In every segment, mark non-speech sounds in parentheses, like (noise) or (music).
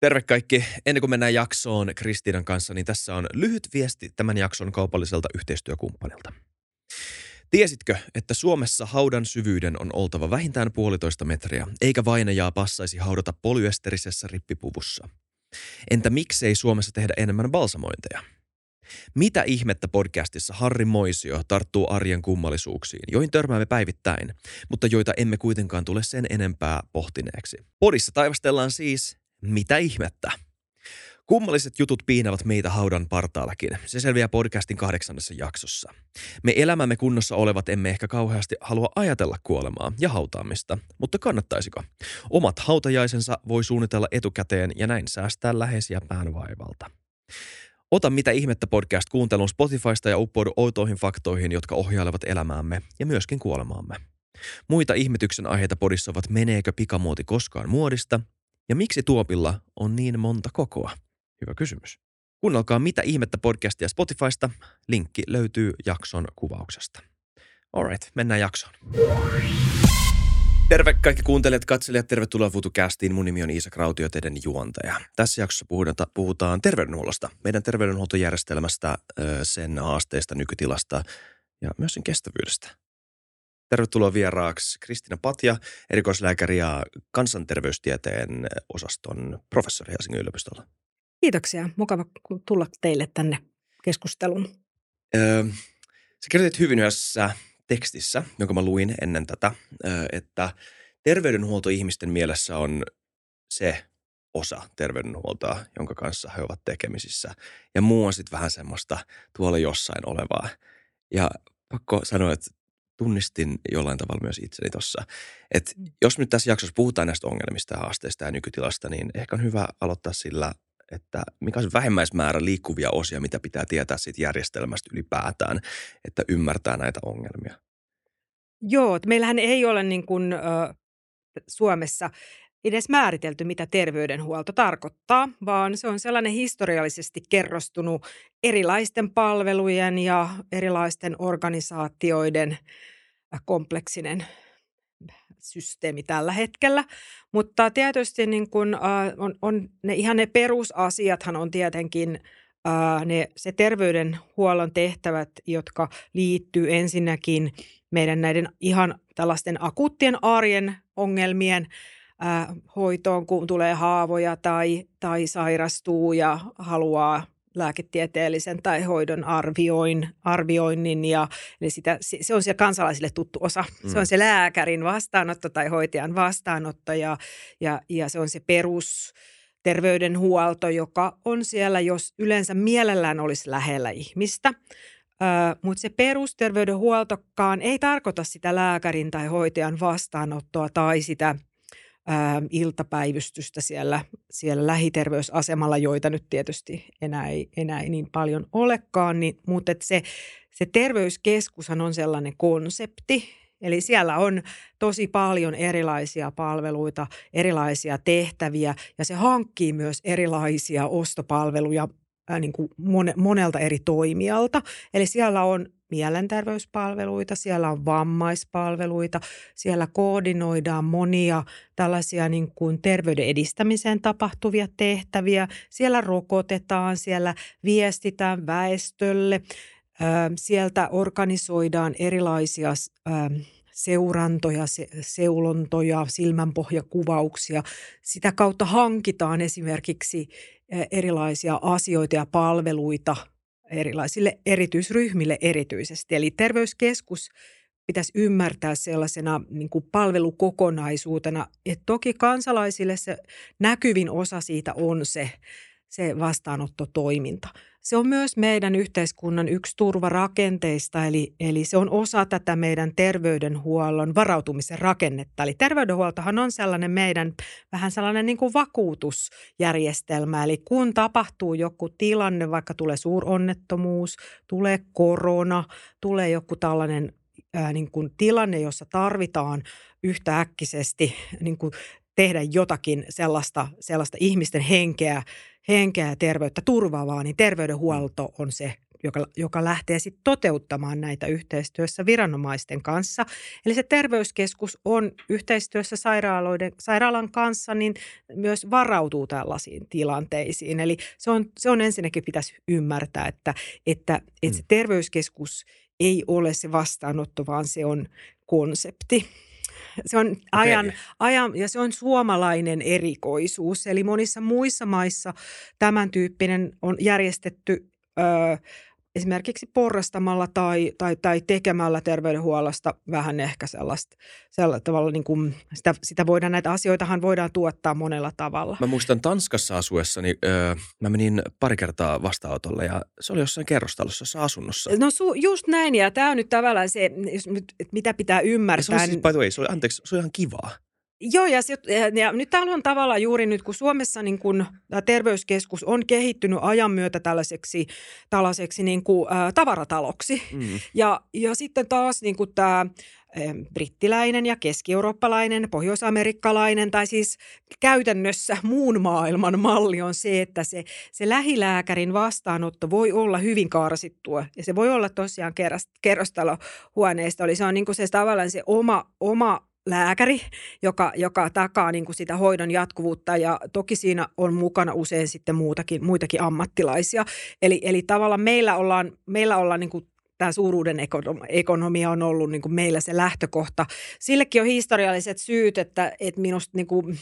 Terve kaikki. Ennen kuin mennään jaksoon Kristiinan kanssa, niin tässä on lyhyt viesti tämän jakson kaupalliselta yhteistyökumppanilta. Tiesitkö, että Suomessa haudan syvyyden on oltava vähintään puolitoista metriä, eikä vainajaa passaisi haudata polyesterisessä rippipuvussa? Entä miksei Suomessa tehdä enemmän balsamointeja? Mitä ihmettä podcastissa Harri Moisio tarttuu arjen kummallisuuksiin, joihin törmäämme päivittäin, mutta joita emme kuitenkaan tule sen enempää pohtineeksi. Podissa taivastellaan siis mitä ihmettä? Kummalliset jutut piinavat meitä haudan partaallakin. Se selviää podcastin kahdeksannessa jaksossa. Me elämämme kunnossa olevat emme ehkä kauheasti halua ajatella kuolemaa ja hautaamista, mutta kannattaisiko? Omat hautajaisensa voi suunnitella etukäteen ja näin säästää läheisiä päänvaivalta. Ota mitä ihmettä podcast kuuntelun Spotifysta ja uppoudu outoihin faktoihin, jotka ohjailevat elämäämme ja myöskin kuolemaamme. Muita ihmetyksen aiheita podissa ovat meneekö pikamuoti koskaan muodista ja miksi tuopilla on niin monta kokoa? Hyvä kysymys. Kuunnelkaa Mitä ihmettä podcastia Spotifysta. Linkki löytyy jakson kuvauksesta. Alright, mennään jaksoon. Terve kaikki kuuntelijat, katselijat, tervetuloa FutuCastiin. Mun nimi on Iisa Krautio, teidän juontaja. Tässä jaksossa puhutaan, terveydenhuollosta, meidän terveydenhuoltojärjestelmästä, sen haasteista, nykytilasta ja myös sen kestävyydestä. Tervetuloa vieraaksi Kristina Patja, erikoislääkäri ja kansanterveystieteen osaston professori Helsingin yliopistolla. Kiitoksia. Mukava tulla teille tänne keskusteluun. Öö, sä kirjoitit hyvin yhdessä tekstissä, jonka mä luin ennen tätä, että terveydenhuolto ihmisten mielessä on se osa terveydenhuoltoa, jonka kanssa he ovat tekemisissä. Ja muu on sitten vähän semmoista tuolla jossain olevaa. Ja pakko sanoa, että tunnistin jollain tavalla myös itseni tuossa. Että mm. jos nyt tässä jaksossa puhutaan näistä ongelmista ja haasteista ja nykytilasta, niin ehkä on hyvä aloittaa sillä, että mikä on se vähemmäismäärä liikkuvia osia, mitä pitää tietää siitä järjestelmästä ylipäätään, että ymmärtää näitä ongelmia. Joo, meillähän ei ole niin kuin, äh, Suomessa edes määritelty, mitä terveydenhuolto tarkoittaa, vaan se on sellainen historiallisesti kerrostunut erilaisten palvelujen ja erilaisten organisaatioiden kompleksinen systeemi tällä hetkellä. Mutta tietysti niin kun, äh, on, on ne ihan ne perusasiathan on tietenkin äh, ne, se terveydenhuollon tehtävät, jotka liittyy ensinnäkin meidän näiden ihan tällaisten akuuttien arjen ongelmien äh, hoitoon, kun tulee haavoja tai, tai sairastuu ja haluaa lääketieteellisen tai hoidon arvioin, arvioinnin. Ja, eli sitä, se on siellä kansalaisille tuttu osa. Mm. Se on se lääkärin vastaanotto tai hoitajan vastaanotto ja, ja, ja se on se perus terveydenhuolto, joka on siellä, jos yleensä mielellään olisi lähellä ihmistä. Uh, mutta se perusterveydenhuoltokaan ei tarkoita sitä lääkärin tai hoitajan vastaanottoa tai sitä – ää, iltapäivystystä siellä, siellä lähiterveysasemalla, joita nyt tietysti enää ei, enää ei niin paljon olekaan. Niin, mutta se, se terveyskeskushan on sellainen konsepti, Eli siellä on tosi paljon erilaisia palveluita, erilaisia tehtäviä ja se hankkii myös erilaisia ostopalveluja niin kuin monelta eri toimijalta. Eli siellä on mielenterveyspalveluita, siellä on vammaispalveluita, siellä koordinoidaan monia tällaisia niin kuin terveyden edistämiseen tapahtuvia tehtäviä, siellä rokotetaan, siellä viestitään väestölle, sieltä organisoidaan erilaisia seurantoja, seulontoja, silmänpohjakuvauksia. Sitä kautta hankitaan esimerkiksi erilaisia asioita ja palveluita erilaisille erityisryhmille erityisesti. Eli terveyskeskus pitäisi ymmärtää sellaisena niin kuin palvelukokonaisuutena, että toki kansalaisille se näkyvin osa siitä on se, se vastaanottotoiminta. Se on myös meidän yhteiskunnan yksi turvarakenteista, eli, eli se on osa tätä meidän terveydenhuollon varautumisen rakennetta. Eli terveydenhuoltohan on sellainen meidän vähän sellainen niin kuin vakuutusjärjestelmä. Eli kun tapahtuu joku tilanne, vaikka tulee suuronnettomuus, tulee korona, tulee joku tällainen ää, niin kuin tilanne, jossa tarvitaan yhtäkkisesti niin kuin tehdä jotakin sellaista, sellaista ihmisten henkeä henkeä ja terveyttä turvaavaa, niin terveydenhuolto on se joka, joka lähtee sitten toteuttamaan näitä yhteistyössä viranomaisten kanssa. Eli se terveyskeskus on yhteistyössä sairaaloiden, sairaalan kanssa, niin myös varautuu tällaisiin tilanteisiin. Eli se on, se on ensinnäkin pitäisi ymmärtää, että, että, että se mm. terveyskeskus ei ole se vastaanotto, vaan se on konsepti. Se on ajan, okay. ajan, ja se on suomalainen erikoisuus. Eli monissa muissa maissa tämän tyyppinen on järjestetty ö, esimerkiksi porrastamalla tai, tai, tai tekemällä terveydenhuollosta vähän ehkä sellaista, sellaista tavalla niin kuin sitä, sitä voidaan, näitä asioitahan voidaan tuottaa monella tavalla. Mä muistan Tanskassa asuessani, öö, mä menin pari kertaa vastaanotolle ja se oli jossain kerrostalossa, asunnossa. No su, just näin ja tämä on nyt tavallaan se, jos nyt, mitä pitää ymmärtää. se oli siis, by the way, se oli, anteeksi, se oli ihan kivaa. Joo, ja, se, ja nyt täällä on tavallaan juuri nyt, kun Suomessa niin kun, tämä terveyskeskus on kehittynyt ajan myötä tällaiseksi, tällaiseksi niin kuin, ä, tavarataloksi. Mm. Ja, ja sitten taas niin kuin tämä brittiläinen ja keski-eurooppalainen, pohjoisamerikkalainen tai siis käytännössä muun maailman malli on se, että se, se lähilääkärin vastaanotto voi olla hyvin karsittua ja se voi olla tosiaan kerrostalohuoneista. Eli se on niin kuin se tavallaan se oma, oma lääkäri, joka, joka takaa niin kuin sitä hoidon jatkuvuutta ja toki siinä on mukana usein sitten muutakin, muitakin ammattilaisia. Eli, eli tavallaan meillä ollaan, meillä ollaan niin kuin tämä suuruuden ekonomia on ollut niin kuin meillä se lähtökohta. Sillekin on historialliset syyt, että, että minusta niin kuin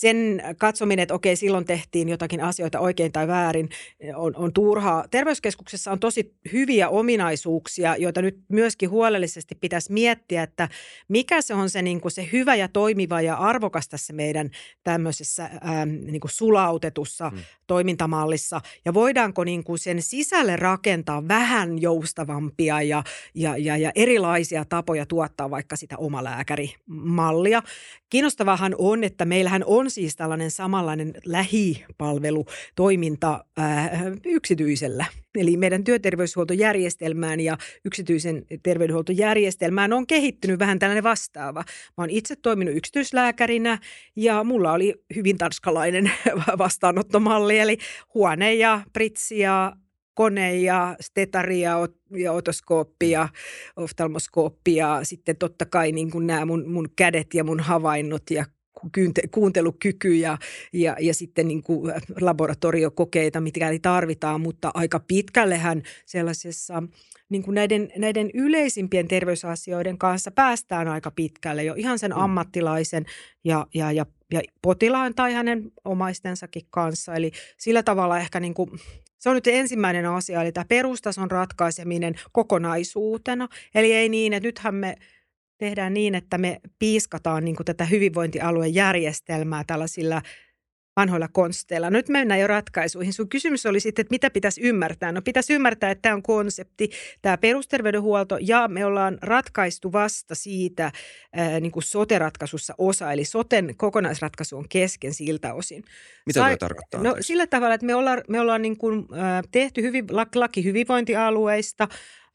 sen katsominen, että okei, silloin tehtiin jotakin asioita oikein tai väärin, on, on turhaa. Terveyskeskuksessa on tosi hyviä ominaisuuksia, joita nyt myöskin huolellisesti pitäisi miettiä, että mikä se on se, niin kuin se hyvä ja toimiva ja arvokas tässä meidän tämmöisessä ää, niin kuin sulautetussa hmm. toimintamallissa. Ja voidaanko niin kuin sen sisälle rakentaa vähän joustavampia ja, ja, ja, ja erilaisia tapoja tuottaa vaikka sitä omalääkärimallia. Kiinnostavahan on, että meillähän on siis tällainen samanlainen lähipalvelutoiminta ää, yksityisellä. Eli meidän työterveyshuoltojärjestelmään ja yksityisen terveydenhuoltojärjestelmään on kehittynyt vähän tällainen vastaava. Mä oon itse toiminut yksityislääkärinä ja mulla oli hyvin tanskalainen (laughs) vastaanottomalli, eli huone ja pritsi ja kone ja stetari ja, ja otoskooppi ja oftalmoskooppi ja sitten totta kai niin kuin nämä mun, mun kädet ja mun havainnot ja kuuntelukyky ja, ja, ja sitten niin kuin laboratoriokokeita, mitkä tarvitaan, mutta aika pitkällehän sellaisessa niin kuin näiden, näiden yleisimpien terveysasioiden kanssa päästään aika pitkälle jo ihan sen mm. ammattilaisen ja, ja, ja, ja potilaan tai hänen omaistensakin kanssa. Eli sillä tavalla ehkä niin kuin se on nyt ensimmäinen asia, eli tämä perustason ratkaiseminen kokonaisuutena. Eli ei niin, että nythän me tehdään niin, että me piiskataan niin kuin tätä hyvinvointialueen järjestelmää tällaisilla vanhoilla konsteilla. Nyt mennään jo ratkaisuihin. Sun kysymys oli sitten, että mitä pitäisi ymmärtää. No pitäisi ymmärtää, että tämä on konsepti, tämä perusterveydenhuolto, ja me ollaan ratkaistu vasta siitä ää, niin kuin sote-ratkaisussa osa, eli soten kokonaisratkaisu on kesken siltä osin. Mitä Sai, tarkoittaa? No sillä tavalla, että me ollaan, me ollaan niin kuin, ää, tehty hyvin, laki hyvinvointialueista,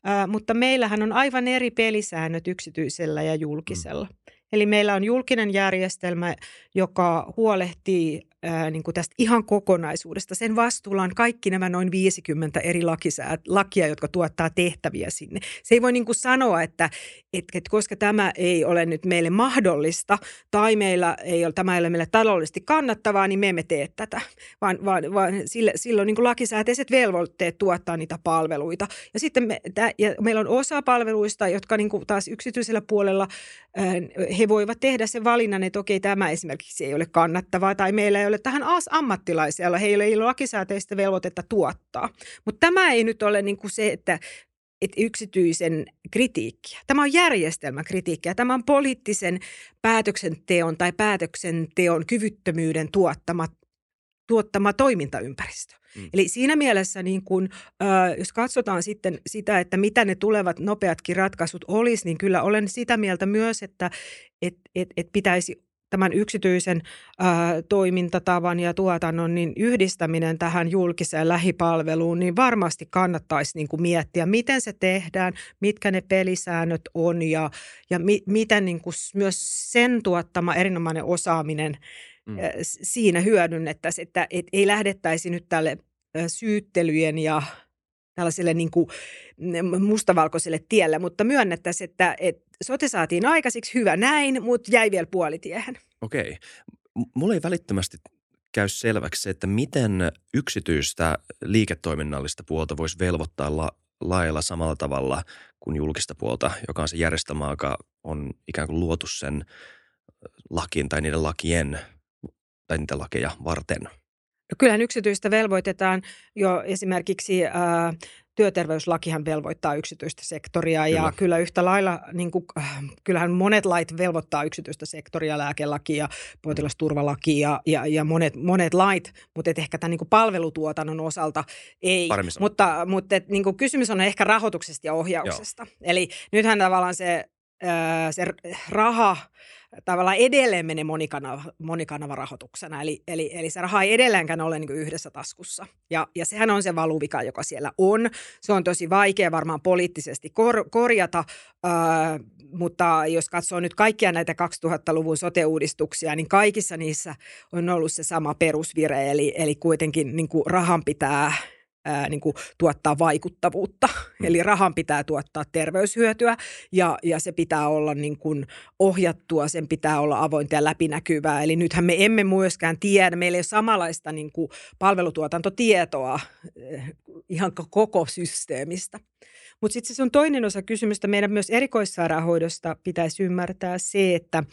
ää, mutta meillähän on aivan eri pelisäännöt yksityisellä ja julkisella. Mm. Eli meillä on julkinen järjestelmä, joka huolehtii ää, niin kuin tästä ihan kokonaisuudesta. Sen vastuulla on kaikki nämä noin 50 eri lakisäät, lakia, jotka tuottaa tehtäviä sinne. Se ei voi niin kuin sanoa, että, että, että koska tämä ei ole nyt meille mahdollista tai meillä ei ole, tämä ei ole meille taloudellisesti kannattavaa, niin me emme tee tätä, vaan, vaan, vaan sille, silloin niin kuin lakisääteiset velvoitteet tuottaa niitä palveluita. Ja sitten me, tä, ja meillä on osa palveluista, jotka niin kuin taas yksityisellä puolella he voivat tehdä sen valinnan, että okei, tämä esimerkiksi ei ole kannattavaa tai meillä ei ole tähän as ammattilaisia, joilla heillä ei ole lakisääteistä velvoitetta tuottaa. Mutta tämä ei nyt ole niin kuin se, että että yksityisen kritiikkiä. Tämä on järjestelmäkritiikkiä. Tämä on poliittisen päätöksenteon tai päätöksenteon kyvyttömyyden tuottama, tuottama toimintaympäristö. Mm. Eli siinä mielessä, niin kun, äh, jos katsotaan sitten sitä, että mitä ne tulevat nopeatkin ratkaisut olisi, niin kyllä olen sitä mieltä myös, että et, et, et pitäisi tämän yksityisen ää, toimintatavan ja tuotannon niin yhdistäminen tähän julkiseen lähipalveluun, niin varmasti kannattaisi niin kuin miettiä, miten se tehdään, mitkä ne pelisäännöt on ja, ja mi, miten niin kuin myös sen tuottama erinomainen osaaminen mm. siinä hyödynnettäisiin, että et ei lähdettäisi nyt tälle syyttelyjen ja tällaiselle niin kuin mustavalkoiselle tielle, mutta myönnettäisiin, että, että sote saatiin aikaisiksi, hyvä näin, mutta jäi vielä puolitiehen. Okei. Mulla ei välittömästi käy selväksi se, että miten yksityistä liiketoiminnallista puolta voisi velvoittaa la- lailla samalla tavalla kuin julkista puolta, joka on se järjestelmä, joka on ikään kuin luotu sen lakin tai niiden lakien tai niitä lakeja varten. No kyllähän yksityistä velvoitetaan jo esimerkiksi ää, työterveyslakihan velvoittaa yksityistä sektoria kyllä. ja kyllä yhtä lailla, niin kuin, äh, kyllähän monet lait velvoittaa yksityistä sektoria, lääkelaki ja potilasturvalaki ja, ja, ja monet, monet lait, mutta et ehkä tämän niin kuin palvelutuotannon osalta ei. Mutta, mutta et, niin kuin kysymys on ehkä rahoituksesta ja ohjauksesta. Joo. Eli nythän tavallaan se, se raha tavallaan edelleen menee monikanava, monikanavarahoituksena. Eli, eli, eli se raha ei edelleenkään ole niin yhdessä taskussa. Ja, ja sehän on se valuvika, joka siellä on. Se on tosi vaikea varmaan poliittisesti kor, korjata, äh, mutta jos katsoo nyt kaikkia näitä 2000-luvun sote-uudistuksia, niin kaikissa niissä on ollut se sama perusvire, eli, eli kuitenkin niin rahan pitää – ää, niin kuin tuottaa vaikuttavuutta. Mm. Eli rahan pitää tuottaa terveyshyötyä ja, ja se pitää olla niin kuin ohjattua, sen pitää olla avointa ja läpinäkyvää. Eli nythän me emme myöskään tiedä, meillä ei ole samanlaista niin kuin palvelutuotantotietoa ihan koko systeemistä. Mutta sitten se on toinen osa kysymystä. Meidän myös erikoissairaanhoidosta pitäisi ymmärtää se, että,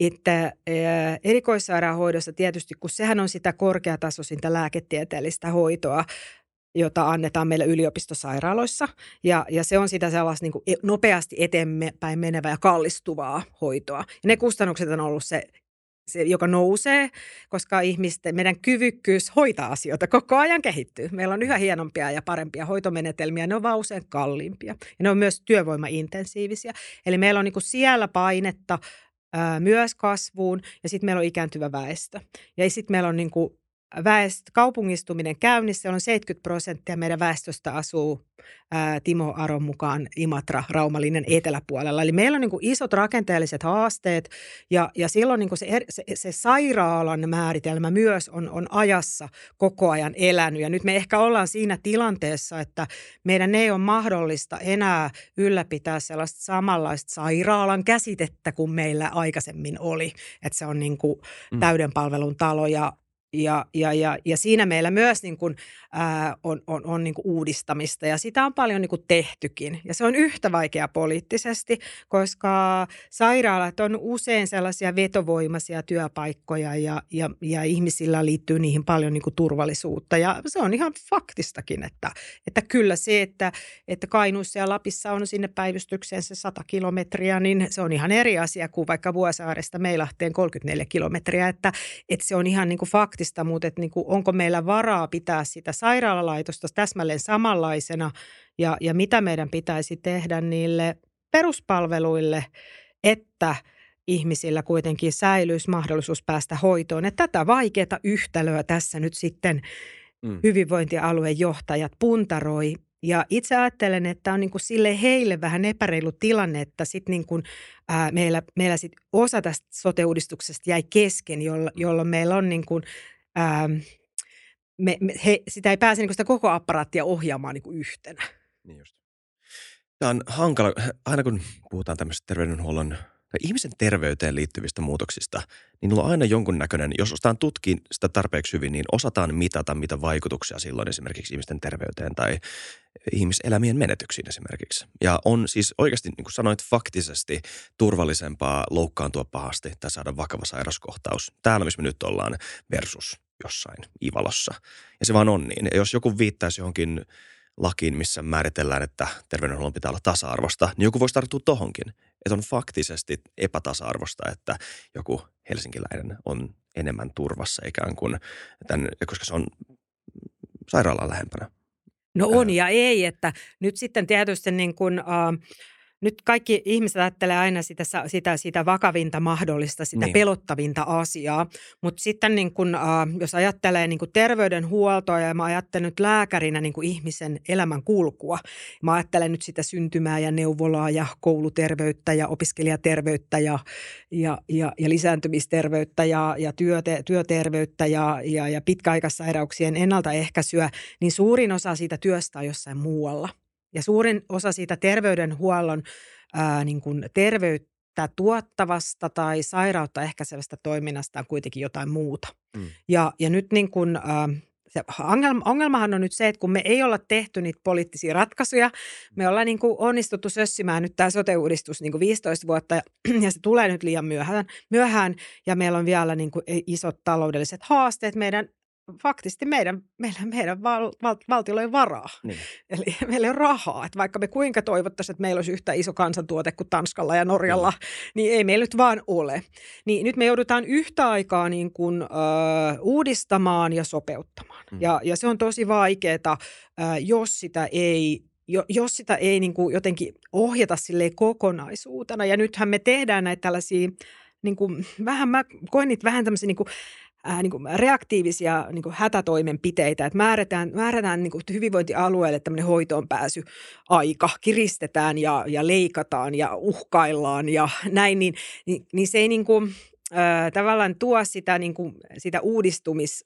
että erikoissairaanhoidossa tietysti, kun sehän on sitä korkeatasoisinta lääketieteellistä hoitoa, jota annetaan meille yliopistosairaaloissa. Ja, ja se on sitä sellaista niin nopeasti eteenpäin menevää ja kallistuvaa hoitoa. Ja ne kustannukset on ollut se se, joka nousee, koska ihmisten, meidän kyvykkyys hoitaa asioita koko ajan kehittyy. Meillä on yhä hienompia ja parempia hoitomenetelmiä, ne on vaan usein kalliimpia. Ja ne on myös työvoimaintensiivisiä. Eli meillä on niin siellä painetta ää, myös kasvuun ja sitten meillä on ikääntyvä väestö. Ja sitten meillä on niin kuin väest, kaupungistuminen käynnissä, on 70 prosenttia meidän väestöstä asuu ää, Timo Aron mukaan Imatra, Raumalinen eteläpuolella. Eli meillä on niin kuin isot rakenteelliset haasteet ja, ja silloin niin kuin se, er, se, se sairaalan määritelmä myös on, on ajassa koko ajan elänyt. Ja nyt me ehkä ollaan siinä tilanteessa, että meidän ei ole mahdollista enää ylläpitää sellaista samanlaista sairaalan käsitettä kuin meillä aikaisemmin oli. Että se on niin kuin mm. täyden palvelun talo ja ja, ja, ja, ja siinä meillä myös niin kuin, ää, on, on, on niin kuin uudistamista ja sitä on paljon niin kuin tehtykin. Ja se on yhtä vaikea poliittisesti, koska sairaalat on usein sellaisia vetovoimaisia työpaikkoja ja, ja, ja ihmisillä liittyy niihin paljon niin kuin turvallisuutta. Ja se on ihan faktistakin, että, että kyllä se, että, että Kainuussa ja Lapissa on sinne päivystykseen se 100 kilometriä, niin se on ihan eri asia kuin vaikka Vuosaaresta Meilahteen 34 kilometriä. Että, että se on ihan niin kuin faktista, mutta että niin kuin, onko meillä varaa pitää sitä sairaalalaitosta täsmälleen samanlaisena ja, ja mitä meidän pitäisi tehdä niille peruspalveluille, että ihmisillä kuitenkin säilyisi mahdollisuus päästä hoitoon. Että tätä vaikeaa yhtälöä tässä nyt sitten mm. hyvinvointialueen johtajat puntaroi. Ja itse ajattelen, että on niin kuin sille heille vähän epäreilu tilanne, että sit niin kuin, ää, meillä, meillä sit osa tästä sote-uudistuksesta jäi kesken, jollo, jolloin meillä on niin kuin, ää, me, me, he, sitä ei pääse niin sitä koko apparaattia ohjaamaan niin yhtenä. Niin just. Tämä on hankala, aina kun puhutaan tämmöisestä terveydenhuollon ihmisen terveyteen liittyvistä muutoksista, niin on aina jonkunnäköinen, jos osataan tutkia sitä tarpeeksi hyvin, niin osataan mitata, mitä vaikutuksia silloin esimerkiksi ihmisten terveyteen tai ihmiselämien menetyksiin esimerkiksi. Ja on siis oikeasti, niin kuin sanoit, faktisesti turvallisempaa loukkaantua pahasti tai saada vakava sairaskohtaus. Täällä, missä me nyt ollaan, versus jossain Ivalossa. Ja se vaan on niin. Ja jos joku viittaisi johonkin lakiin, missä määritellään, että terveydenhuollon pitää olla tasa-arvosta, niin joku voisi tarttua tohonkin. Että on faktisesti epätasa-arvosta, että joku helsinkiläinen on enemmän turvassa ikään kuin, tämän, koska se on sairaalan lähempänä. No on ja ei, että nyt sitten tietysti niin kuin, uh, nyt kaikki ihmiset ajattelee aina sitä, sitä, sitä vakavinta mahdollista, sitä niin. pelottavinta asiaa, mutta sitten niin kun, äh, jos ajattelee niin kun terveydenhuoltoa ja mä ajattelen nyt lääkärinä niin ihmisen elämän kulkua, mä ajattelen nyt sitä syntymää ja neuvolaa ja kouluterveyttä ja opiskelijaterveyttä ja, ja, ja, ja lisääntymisterveyttä ja, ja työte, työterveyttä ja, ja, ja pitkäaikaissairauksien ennaltaehkäisyä, niin suurin osa siitä työstä on jossain muualla. Ja suurin osa siitä terveydenhuollon ää, niin kuin terveyttä tuottavasta tai sairautta ehkäisevästä toiminnasta on kuitenkin jotain muuta. Mm. Ja, ja nyt niin kuin, ää, se ongelma, ongelmahan on nyt se, että kun me ei olla tehty niitä poliittisia ratkaisuja, me ollaan niin kuin onnistuttu sössimään nyt tämä sote-uudistus niin kuin 15 vuotta ja, (clears throat) ja se tulee nyt liian myöhään, myöhään ja meillä on vielä niin kuin isot taloudelliset haasteet meidän faktisesti meidän, meidän, meidän val, val, valtiolla ei varaa. Niin. Eli (laughs) meillä ei ole rahaa. Että vaikka me kuinka toivottaisiin, että meillä olisi yhtä iso kansantuote kuin Tanskalla ja Norjalla, mm. niin ei meillä nyt vaan ole. Niin nyt me joudutaan yhtä aikaa niin kuin, ö, uudistamaan ja sopeuttamaan. Mm. Ja, ja se on tosi vaikeaa, jos sitä ei jos sitä ei niin kuin jotenkin ohjata sille kokonaisuutena. Ja nythän me tehdään näitä tällaisia, niin kuin, vähän mä koen niitä vähän tämmöisiä niin kuin äh, niin kuin reaktiivisia niin kuin hätätoimenpiteitä, että määrätään, määrätään niin kuin hyvinvointialueelle tämmöinen hoitoon pääsy aika, kiristetään ja, ja leikataan ja uhkaillaan ja näin, niin, niin, niin se ei niin kuin, äh, tavallaan tuo sitä, niin kuin, sitä uudistumis,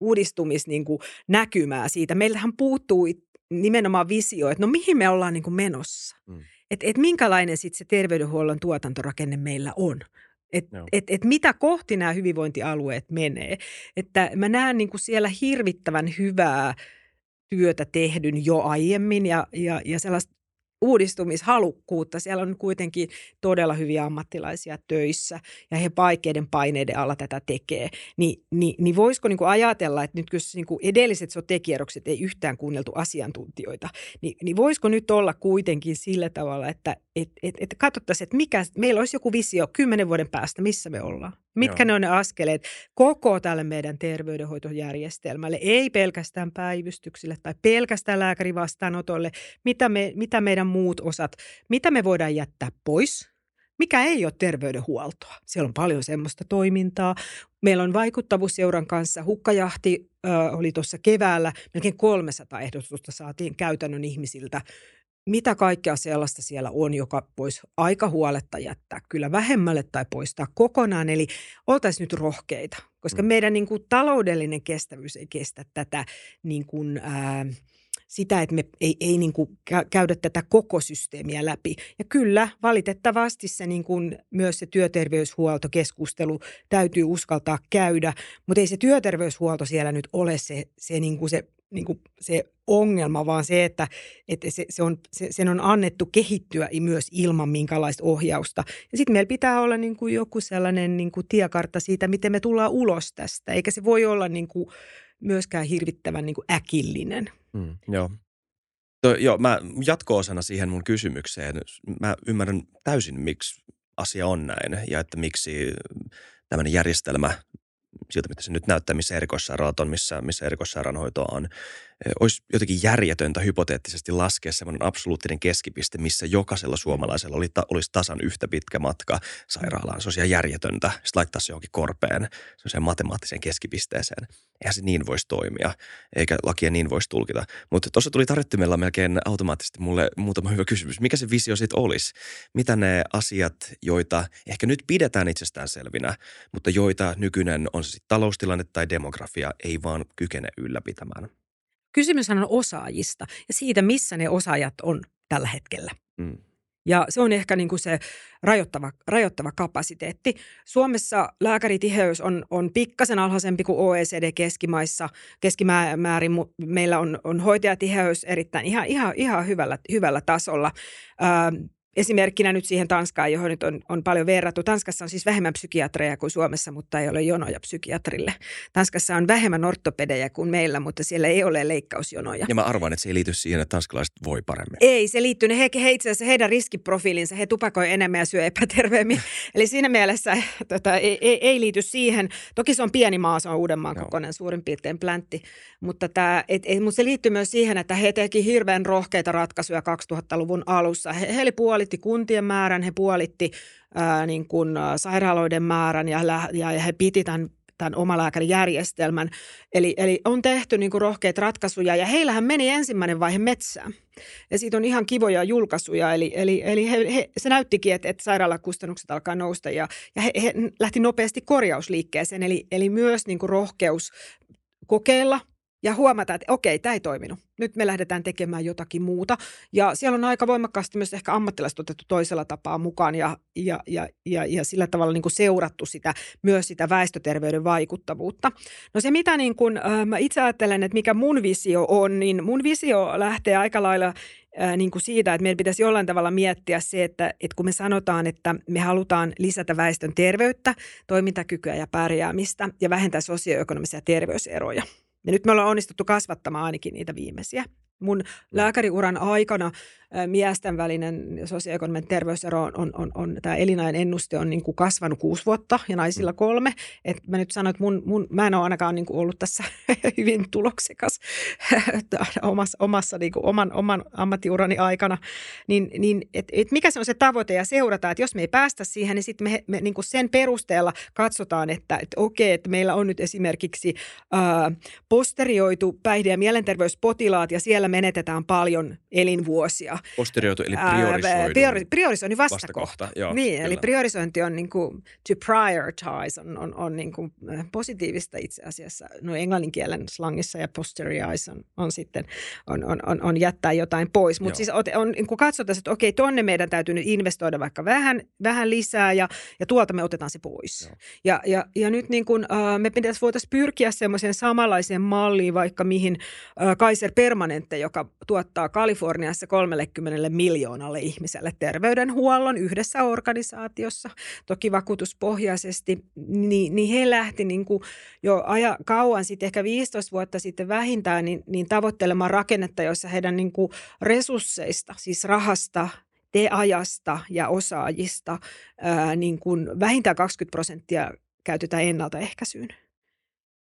uudistumis niin kuin näkymää siitä. Meiltähän puuttuu nimenomaan visio, että no mihin me ollaan niin kuin menossa. Mm. Että et minkälainen sitten se terveydenhuollon tuotantorakenne meillä on. Että et, et mitä kohti nämä hyvinvointialueet menee. Että mä näen niin kuin siellä hirvittävän hyvää työtä tehdyn jo aiemmin ja, ja, ja sellaista uudistumishalukkuutta. Siellä on kuitenkin todella hyviä ammattilaisia töissä ja he vaikeiden paineiden alla tätä tekee. Ni, niin, niin voisiko niin kuin ajatella, että nyt jos niin edelliset sotekierrokset ei yhtään kuunneltu asiantuntijoita, niin, niin voisiko nyt olla kuitenkin sillä tavalla, että et, et, et katsottaisiin, että mikä, meillä olisi joku visio kymmenen vuoden päästä, missä me ollaan. Mitkä Joo. ne on ne askeleet koko tälle meidän terveydenhoitojärjestelmälle, ei pelkästään päivystyksille tai pelkästään lääkärivastaanotolle, mitä, me, mitä meidän muut osat, mitä me voidaan jättää pois, mikä ei ole terveydenhuoltoa. Siellä on paljon semmoista toimintaa. Meillä on vaikuttavuusseuran kanssa, hukkajahti ö, oli tuossa keväällä, melkein 300 ehdotusta saatiin käytännön ihmisiltä mitä kaikkea sellaista siellä on, joka voisi aika huoletta jättää kyllä vähemmälle tai poistaa kokonaan. Eli oltaisiin nyt rohkeita, koska mm. meidän niin kuin, taloudellinen kestävyys ei kestä tätä niin kuin, ää, sitä, että me ei, ei niin kuin käydä tätä koko systeemiä läpi. Ja kyllä, valitettavasti se niin kuin myös se työterveyshuoltokeskustelu täytyy uskaltaa käydä, mutta ei se työterveyshuolto siellä nyt ole se, se, niin kuin se niin kuin se ongelma, vaan se, että, että se, se on, se, sen on annettu kehittyä myös ilman minkälaista ohjausta. Ja sitten meillä pitää olla niin kuin joku sellainen niin kuin tiekartta siitä, miten me tullaan ulos tästä, eikä se voi olla niin kuin myöskään hirvittävän niin kuin äkillinen. Mm, joo. To, joo, mä jatko-osana siihen mun kysymykseen. Mä ymmärrän täysin, miksi asia on näin ja että miksi tämmöinen järjestelmä siltä, mitä se nyt näyttää, missä erikoissairaalat on, missä, missä erikoissairaanhoitoa on olisi jotenkin järjetöntä hypoteettisesti laskea semmoinen absoluuttinen keskipiste, missä jokaisella suomalaisella oli ta, olisi tasan yhtä pitkä matka sairaalaan. Se olisi ihan järjetöntä. Sitten laittaa se johonkin korpeen, semmoiseen matemaattiseen keskipisteeseen. Eihän se niin voisi toimia, eikä lakia niin voisi tulkita. Mutta tuossa tuli tarjottimella melkein automaattisesti mulle muutama hyvä kysymys. Mikä se visio sitten olisi? Mitä ne asiat, joita ehkä nyt pidetään itsestäänselvinä, mutta joita nykyinen on se taloustilanne tai demografia, ei vaan kykene ylläpitämään? Kysymys on osaajista ja siitä, missä ne osaajat on tällä hetkellä. Mm. Ja se on ehkä niin kuin se rajoittava, rajoittava kapasiteetti. Suomessa lääkäritiheys on, on pikkasen alhaisempi kuin OECD-keskimaissa. Keskimäärin meillä on, on hoitajatiheys erittäin ihan, ihan, ihan hyvällä, hyvällä tasolla. Öö, Esimerkkinä nyt siihen Tanskaan, johon nyt on, on paljon verrattu. Tanskassa on siis vähemmän psykiatreja kuin Suomessa, mutta ei ole jonoja psykiatrille. Tanskassa on vähemmän ortopedejä kuin meillä, mutta siellä ei ole leikkausjonoja. Ja mä arvan, että se ei liity siihen, että tanskalaiset voi paremmin. Ei, se liittyy. He, he itse asiassa heidän riskiprofiilinsa, he tupakoi enemmän ja syö epäterveemmin. (laughs) Eli siinä mielessä tota, ei, ei, ei, liity siihen. Toki se on pieni maa, se on Uudenmaan kokoinen suurin piirtein pläntti. Mutta, tämä, et, et, mutta se liittyy myös siihen, että he teki hirveän rohkeita ratkaisuja 2000-luvun alussa. He, he oli puoli puolitti kuntien määrän, he puolitti ää, niin kuin, sairaaloiden määrän ja, ja he piti tämän tämän omalääkärijärjestelmän. Eli, eli on tehty niin kuin rohkeita ratkaisuja ja heillähän meni ensimmäinen vaihe metsään. Ja siitä on ihan kivoja julkaisuja, eli, eli, eli he, he, se näyttikin, että, että sairaalakustannukset alkaa nousta ja, ja he, he lähti nopeasti korjausliikkeeseen, eli, eli myös niin kuin rohkeus kokeilla – ja huomata, että okei, tämä ei toiminut. Nyt me lähdetään tekemään jotakin muuta. Ja siellä on aika voimakkaasti myös ehkä ammattilaiset otettu toisella tapaa mukaan ja, ja, ja, ja, ja sillä tavalla niin kuin seurattu sitä, myös sitä väestöterveyden vaikuttavuutta. No se, mitä niin kuin, äh, mä itse ajattelen, että mikä mun visio on, niin mun visio lähtee aika lailla äh, niin kuin siitä, että meidän pitäisi jollain tavalla miettiä se, että, että kun me sanotaan, että me halutaan lisätä väestön terveyttä, toimintakykyä ja pärjäämistä ja vähentää sosioekonomisia terveyseroja – ja nyt me ollaan onnistuttu kasvattamaan ainakin niitä viimeisiä. Mun lääkäriuran aikana miesten välinen sosioekonominen terveysero on, on, on, on tämä elinajan ennuste on niin kuin kasvanut kuusi vuotta ja naisilla mm. kolme. Et mä nyt sanon, että mun, mun, mä en ole ainakaan niin kuin ollut tässä (laughs) hyvin tuloksekas (laughs) omassa, omassa niin kuin oman, oman ammattiurani aikana. Niin, niin et, et mikä se on se tavoite ja seurata, että jos me ei päästä siihen, niin sitten me, me niin kuin sen perusteella katsotaan, että, että okei, että meillä on nyt esimerkiksi ää, posterioitu päihde- ja mielenterveyspotilaat ja siellä menetetään paljon elinvuosia. Posterioitu eli priorisoidu. Priori, priorisoinnin vastakohta. vastakohta. Joo, niin, kyllä. eli priorisointi on niin kuin, to prioritize on, on, on niin kuin positiivista itse asiassa. No englannin kielen slangissa ja posterize on, on sitten on, on, on, on jättää jotain pois. Mutta siis on, on niin kuin katsotaan, että okei, tonne meidän täytyy nyt investoida vaikka vähän, vähän lisää ja, ja tuolta me otetaan se pois. Ja, ja, ja nyt niin kuin, uh, me pitäisi voitaisiin pyrkiä semmoiseen samanlaiseen malliin vaikka mihin uh, Kaiser Permanente, joka tuottaa Kaliforniassa 30 miljoonalle ihmiselle terveydenhuollon yhdessä organisaatiossa, toki vakuutuspohjaisesti, niin, niin he lähti niin kuin jo aja, kauan sitten, ehkä 15 vuotta sitten vähintään, niin, niin tavoittelemaan rakennetta, jossa heidän niin kuin resursseista, siis rahasta, ajasta ja osaajista ää, niin kuin vähintään 20 prosenttia käytetään ennaltaehkäisyyn.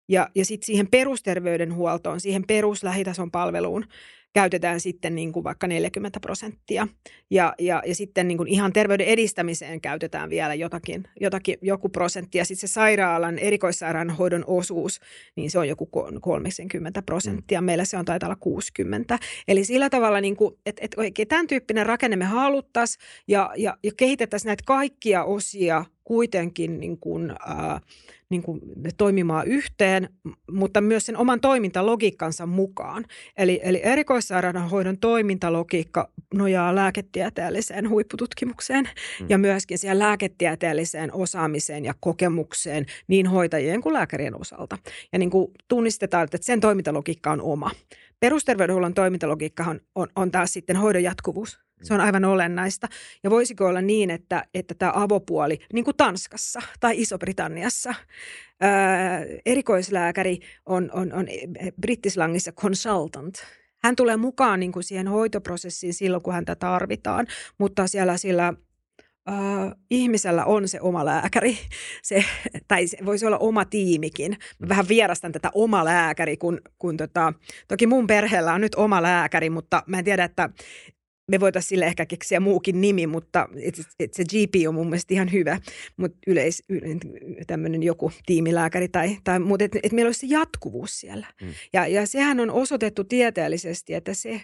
Ja, ja sitten siihen perusterveydenhuoltoon, siihen peruslähitason palveluun käytetään sitten niin kuin vaikka 40 prosenttia. Ja, ja, ja sitten niin kuin ihan terveyden edistämiseen käytetään vielä jotakin, jotakin, joku prosentti. Ja sitten se sairaalan, erikoissairaanhoidon osuus, niin se on joku 30 prosenttia. Mm. Meillä se on taitaa olla 60. Eli sillä tavalla, niin kuin, että, että oikein tämän tyyppinen rakenne me haluttaisiin ja, ja, ja kehitettäisiin näitä kaikkia osia kuitenkin niin kuin, äh, niin kuin toimimaan yhteen, mutta myös sen oman toimintalogiikkansa mukaan. Eli, eli erikoissairaanhoidon toimintalogiikka nojaa lääketieteelliseen huippututkimukseen mm. ja myöskin siihen lääketieteelliseen osaamiseen ja kokemukseen niin hoitajien kuin lääkärien osalta. Ja niin kuin tunnistetaan, että sen toimintalogiikka on oma. Perusterveydenhuollon toimintalogiikka on, on, on taas sitten hoidon jatkuvuus. Se on aivan olennaista. Ja voisiko olla niin, että, että tämä avopuoli, niin kuin Tanskassa tai Iso-Britanniassa, ää, erikoislääkäri on, on, on brittislangissa consultant. Hän tulee mukaan niin kuin siihen hoitoprosessiin silloin, kun häntä tarvitaan, mutta siellä sillä Uh, ihmisellä on se oma lääkäri, se, tai se voisi olla oma tiimikin. Mä vähän vierastan tätä oma lääkäri, kun, kun tota, toki mun perheellä on nyt oma lääkäri, mutta mä en tiedä, että me voitaisiin sille ehkä keksiä muukin nimi, mutta et, et se GP on mun mielestä ihan hyvä, mutta yleis, tämmöinen joku tiimilääkäri tai, tai mutta että et meillä olisi se jatkuvuus siellä. Mm. Ja, ja sehän on osoitettu tieteellisesti, että se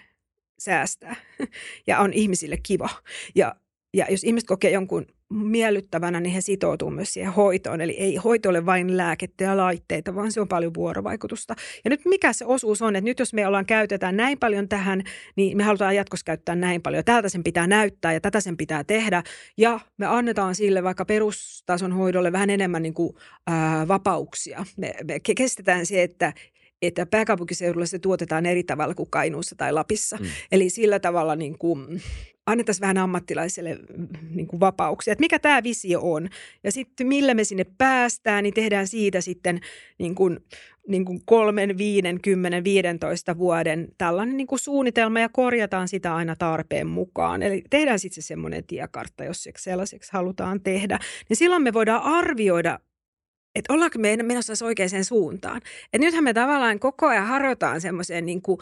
säästää (laughs) ja on ihmisille kiva. Ja, ja jos ihmiset kokee jonkun miellyttävänä, niin he sitoutuu myös siihen hoitoon. Eli ei hoito ole vain lääkettä ja laitteita, vaan se on paljon vuorovaikutusta. Ja nyt mikä se osuus on, että nyt jos me ollaan käytetään näin paljon tähän, niin me halutaan jatkossa käyttää näin paljon. Tältä sen pitää näyttää ja tätä sen pitää tehdä. Ja me annetaan sille vaikka perustason hoidolle vähän enemmän niin kuin, ää, vapauksia. Me, me kestetään se, että että pääkaupunkiseudulla se tuotetaan eri tavalla kuin Kainuussa tai Lapissa. Mm. Eli sillä tavalla niin kuin, annettaisiin vähän ammattilaiselle mm, niin kuin vapauksia, että mikä tämä visio on. Ja sitten millä me sinne päästään, niin tehdään siitä sitten niin kuin, niin kuin kolmen, viiden, kymmenen, viidentoista vuoden tällainen niin kuin suunnitelma ja korjataan sitä aina tarpeen mukaan. Eli tehdään sitten se semmoinen tiekartta, jos sellaiseksi halutaan tehdä. Niin silloin me voidaan arvioida että ollaanko me menossa oikeaan suuntaan. Et nythän me tavallaan koko ajan harjoitaan semmoiseen niin kuin,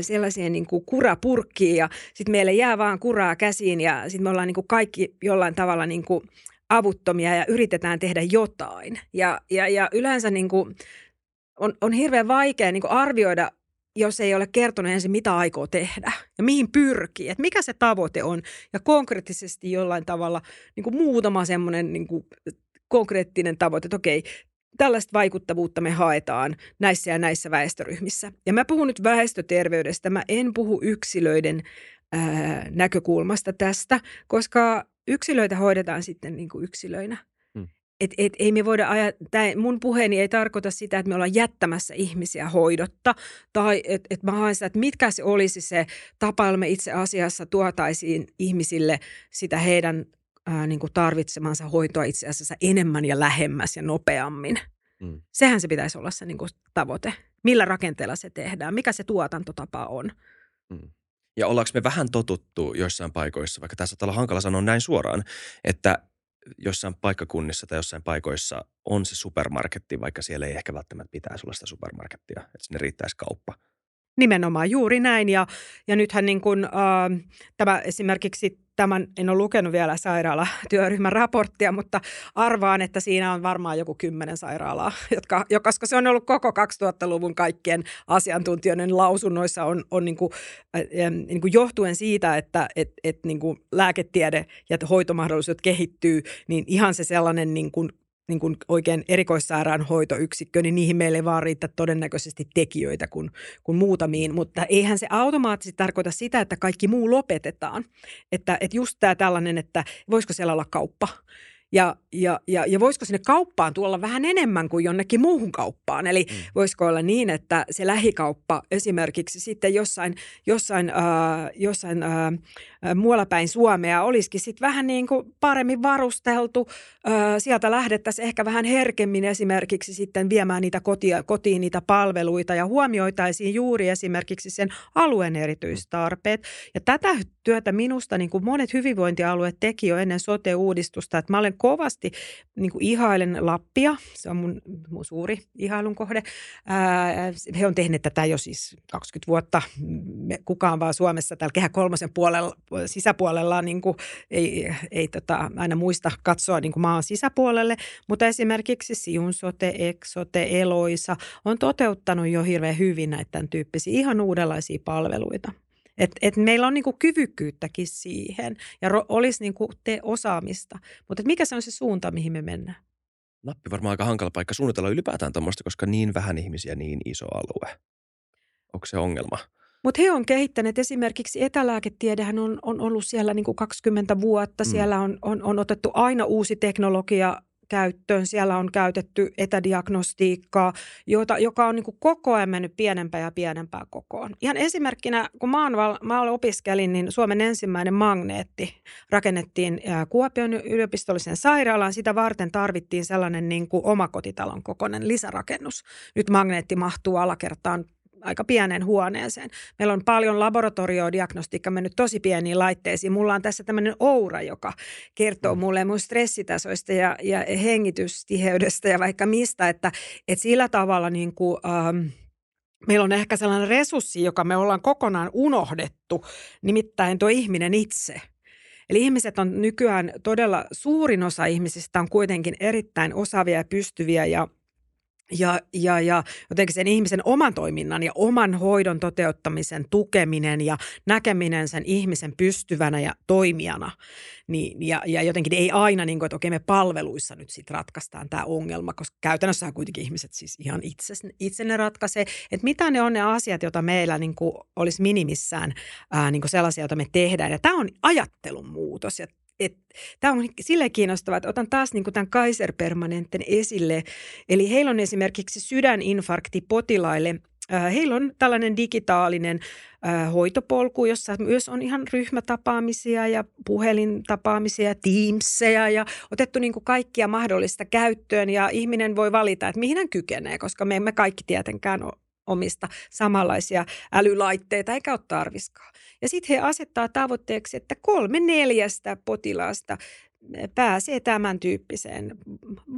sellaiseen niin kuin kurapurkkiin ja sitten meille jää vaan kuraa käsiin ja sitten me ollaan niin kuin kaikki jollain tavalla niin kuin avuttomia ja yritetään tehdä jotain. Ja, ja, ja yleensä niin kuin on, on hirveän vaikea niin kuin arvioida jos ei ole kertonut ensin, mitä aikoo tehdä ja mihin pyrkii, että mikä se tavoite on. Ja konkreettisesti jollain tavalla niin kuin muutama semmoinen niin kuin konkreettinen tavoite, että okei, tällaista vaikuttavuutta me haetaan näissä ja näissä väestöryhmissä. Ja mä puhun nyt väestöterveydestä, mä en puhu yksilöiden ää, näkökulmasta tästä, koska yksilöitä hoidetaan sitten niin kuin yksilöinä. Hmm. Et, et, ei me voida aja, tää, mun puheeni ei tarkoita sitä, että me ollaan jättämässä ihmisiä hoidotta tai että et mä haen sitä, että mitkä se olisi se tapa, jolla me itse asiassa tuotaisiin ihmisille sitä heidän ää, niin kuin tarvitsemansa hoitoa itse asiassa enemmän ja lähemmäs ja nopeammin. Mm. Sehän se pitäisi olla se niin kuin tavoite. Millä rakenteella se tehdään, mikä se tuotantotapa on. Mm. Ja ollaanko me vähän totuttu joissain paikoissa, vaikka tässä on hankala sanoa näin suoraan, että jossain paikkakunnissa tai jossain paikoissa on se supermarketti, vaikka siellä ei ehkä välttämättä pitäisi olla sitä supermarkettia, että sinne riittäisi kauppa. Nimenomaan juuri näin. Ja, ja nythän niin kuin, äh, tämä esimerkiksi tämän, en ole lukenut vielä sairaalatyöryhmän raporttia, mutta arvaan, että siinä on varmaan joku kymmenen sairaalaa, jotka, koska se on ollut koko 2000-luvun kaikkien asiantuntijoiden lausunnoissa on, on niin kuin, äh, niin kuin johtuen siitä, että et, et niin kuin lääketiede ja hoitomahdollisuudet kehittyy, niin ihan se sellainen niin kuin niin kuin oikein erikoissairaanhoitoyksikkö, niin niihin meille ei vaan riitä todennäköisesti tekijöitä kuin, kuin muutamiin. Mutta eihän se automaattisesti tarkoita sitä, että kaikki muu lopetetaan. Että, että just tämä tällainen, että voisiko siellä olla kauppa – ja, ja, ja, ja voisiko sinne kauppaan tuolla vähän enemmän kuin jonnekin muuhun kauppaan? Eli mm. voisiko olla niin, että se lähikauppa esimerkiksi sitten jossain, jossain, äh, jossain äh, muualla päin Suomea olisikin sitten vähän niin kuin paremmin varusteltu. Äh, sieltä lähdettäisiin ehkä vähän herkemmin esimerkiksi sitten viemään niitä kotia, kotiin niitä palveluita ja huomioitaisiin juuri esimerkiksi sen alueen erityistarpeet. Ja tätä työtä minusta niin kuin monet hyvinvointialueet teki jo ennen sote-uudistusta, että mä olen kovasti niin kuin ihailen Lappia, se on mun, mun suuri ihailun kohde. Ää, he on tehneet tätä jo siis 20 vuotta, Me, kukaan vaan Suomessa täällä kehä kolmosen puolella, sisäpuolella niin kuin ei, ei tota, aina muista katsoa niin kuin maan sisäpuolelle, mutta esimerkiksi Siun sote, Exote, Eloisa on toteuttanut jo hirveän hyvin näitä tämän tyyppisiä ihan uudenlaisia palveluita. Et, et meillä on niinku kyvykkyyttäkin siihen ja ro, olisi niinku te osaamista. Mutta mikä se on se suunta, mihin me mennään? Nappi varmaan aika hankala paikka suunnitella ylipäätään tuommoista, koska niin vähän ihmisiä, niin iso alue. Onko se ongelma? Mutta he on kehittäneet esimerkiksi etälääketiedehän on, on ollut siellä niin kuin 20 vuotta. Mm. Siellä on, on, on otettu aina uusi teknologia käyttöön. Siellä on käytetty etädiagnostiikkaa, jota, joka on niin kuin koko ajan mennyt pienempää ja pienempää kokoon. Ihan esimerkkinä, kun mä opiskelin, niin Suomen ensimmäinen magneetti rakennettiin Kuopion yliopistollisen sairaalaan. Sitä varten tarvittiin sellainen niin kuin omakotitalon kokoinen lisärakennus. Nyt magneetti mahtuu alakertaan aika pieneen huoneeseen. Meillä on paljon laboratoriodiagnostiikka mennyt tosi pieniin laitteisiin. Mulla on tässä tämmöinen oura, joka kertoo mm. mulle mun stressitasoista ja, ja hengitystiheydestä ja vaikka mistä, että, että sillä tavalla niin kuin, ähm, meillä on ehkä sellainen resurssi, joka me ollaan kokonaan unohdettu, nimittäin tuo ihminen itse. Eli ihmiset on nykyään todella, suurin osa ihmisistä on kuitenkin erittäin osaavia ja pystyviä ja – ja, ja, ja jotenkin sen ihmisen oman toiminnan ja oman hoidon toteuttamisen tukeminen ja näkeminen sen ihmisen pystyvänä ja toimijana. Niin, ja, ja jotenkin ei aina niin kuin, että okei me palveluissa nyt sitten ratkaistaan tämä ongelma, koska käytännössä kuitenkin ihmiset siis ihan itse, itse ne ratkaisee. Että mitä ne on ne asiat, joita meillä niin kuin olisi minimissään ää, niin kuin sellaisia, joita me tehdään. Ja tämä on ajattelun muutos ja Tämä on sille kiinnostavaa, että otan taas niin tämän Kaiser-permanenten esille. Eli heillä on esimerkiksi sydäninfarkti potilaille Heillä on tällainen digitaalinen hoitopolku, jossa myös on ihan ryhmätapaamisia ja puhelintapaamisia ja Teamseja ja otettu niin kuin kaikkia mahdollista käyttöön ja ihminen voi valita, että mihin hän kykenee, koska me emme kaikki tietenkään omista samanlaisia älylaitteita eikä ole tarviskaan. Ja sitten he asettaa tavoitteeksi, että kolme neljästä potilaasta pääsee tämän tyyppiseen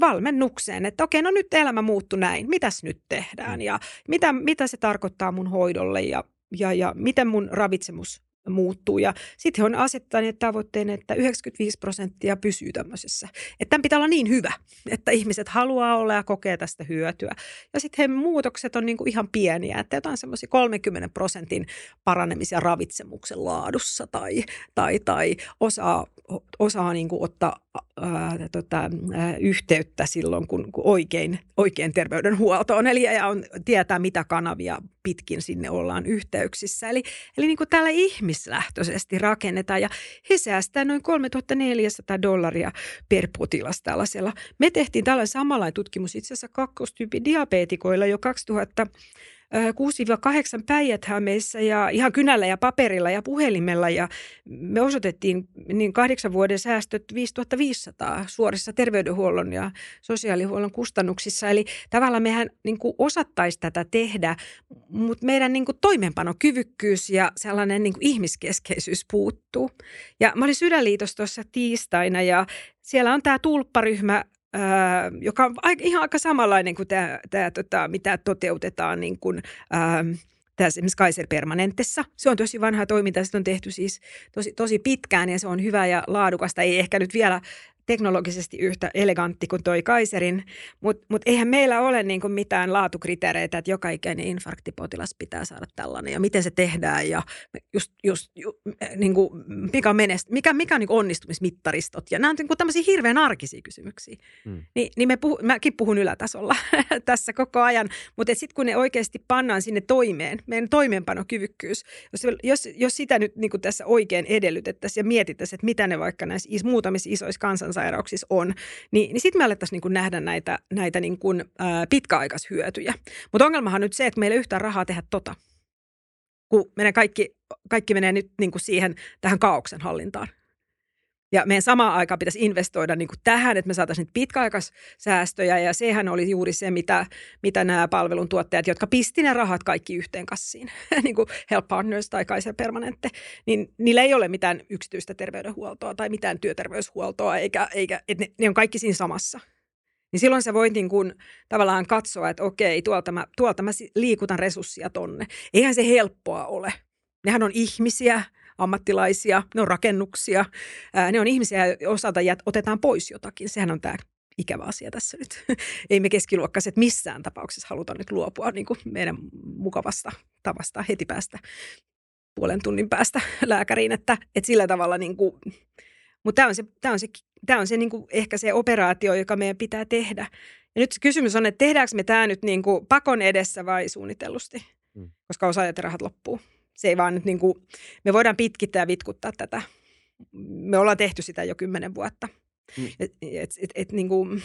valmennukseen, että okei, no nyt elämä muuttui näin, mitäs nyt tehdään ja mitä, mitä se tarkoittaa mun hoidolle ja, ja, ja miten mun ravitsemus muuttuu. Ja sitten he on asettaneet tavoitteen, että 95 prosenttia pysyy tämmöisessä. Että tämän pitää olla niin hyvä, että ihmiset haluaa olla ja kokee tästä hyötyä. Ja sitten he muutokset on niinku ihan pieniä, että jotain semmoisia 30 prosentin paranemisia ravitsemuksen laadussa tai, tai, tai osaa, osaa niinku ottaa ää, tota, ää, yhteyttä silloin, kun, kun oikein, oikein terveydenhuoltoon. Eli ja on, tietää, mitä kanavia pitkin sinne ollaan yhteyksissä. Eli, eli niin kuin täällä ihmislähtöisesti rakennetaan ja he säästää noin 3400 dollaria per potilas tällaisella. Me tehtiin tällainen samanlainen tutkimus itse asiassa kakkostyyppi diabeetikoilla jo 2000 6-8 päijät ja ihan kynällä ja paperilla ja puhelimella ja me osoitettiin niin kahdeksan vuoden säästöt 5500 suorissa terveydenhuollon ja sosiaalihuollon kustannuksissa. Eli tavallaan mehän niin kuin osattaisi tätä tehdä, mutta meidän niin kuin toimeenpanokyvykkyys ja sellainen niin kuin ihmiskeskeisyys puuttuu. Ja mä olin Sydänliitossa tuossa tiistaina ja siellä on tämä tulpparyhmä joka on ihan aika samanlainen kuin tämä, tämä tota, mitä toteutetaan niin kuin, ää, tässä esimerkiksi Kaiser Permanentessa. Se on tosi vanha toiminta, sitä on tehty siis tosi, tosi pitkään ja se on hyvä ja laadukasta. Ei ehkä nyt vielä teknologisesti yhtä elegantti kuin toi Kaiserin, mutta mut eihän meillä ole niin kuin mitään laatukriteereitä, että joka ikäinen infarktipotilas pitää saada tällainen ja miten se tehdään ja just, just ju, niin kuin mikä menest, mikä, mikä on niin onnistumismittaristot ja nämä on niin kuin tämmöisiä hirveän arkisia kysymyksiä. Hmm. Ni, niin me puhu, mäkin puhun ylätasolla (laughs) tässä koko ajan, mutta sitten kun ne oikeasti pannaan sinne toimeen, meidän toimeenpanokyvykkyys, jos, jos, jos sitä nyt niin kuin tässä oikein edellytettäisiin ja mietittäisiin, että mitä ne vaikka näissä muutamissa isoissa kansan kansansairauksissa on, niin, niin sitten me alettaisiin niin nähdä näitä, näitä niin kuin, ää, pitkäaikaishyötyjä. Mutta ongelmahan on nyt se, että meillä ei yhtään rahaa tehdä tota, kun meidän kaikki, kaikki menee nyt niin kuin siihen tähän kaauksen hallintaan. Ja meidän samaan aikaan pitäisi investoida niin kuin tähän, että me saataisiin pitkäaikaissäästöjä. Ja sehän oli juuri se, mitä, mitä nämä palveluntuottajat, jotka pisti ne rahat kaikki yhteen kassiin, (laughs) niin kuin Help Partners tai Kaiser Permanente, niin niillä ei ole mitään yksityistä terveydenhuoltoa tai mitään työterveyshuoltoa, eikä, eikä että ne, ne on kaikki siinä samassa. Niin silloin sä voit niin kuin tavallaan katsoa, että okei, tuolta mä, tuolta mä liikutan resurssia tonne. Eihän se helppoa ole. Nehän on ihmisiä, ammattilaisia, ne on rakennuksia, ää, ne on ihmisiä, osalta jät, otetaan pois jotakin. Sehän on tämä ikävä asia tässä nyt. (laughs) Ei me keskiluokkaiset missään tapauksessa haluta nyt luopua niin kuin meidän mukavasta tavasta heti päästä puolen tunnin päästä (laughs) lääkäriin, että, että sillä tavalla niin kuin, mutta tämä on se, tämä on se, tämä on se niin kuin ehkä se operaatio, joka meidän pitää tehdä. Ja nyt se kysymys on, että tehdäänkö me tämä nyt niin kuin pakon edessä vai suunnitellusti, hmm. koska osaajat rahat loppuu. Se ei vaan nyt niin kuin, me voidaan pitkittää ja vitkuttaa tätä. Me ollaan tehty sitä jo kymmenen vuotta. Mm. Et, et, et, et, niin kuin, mm.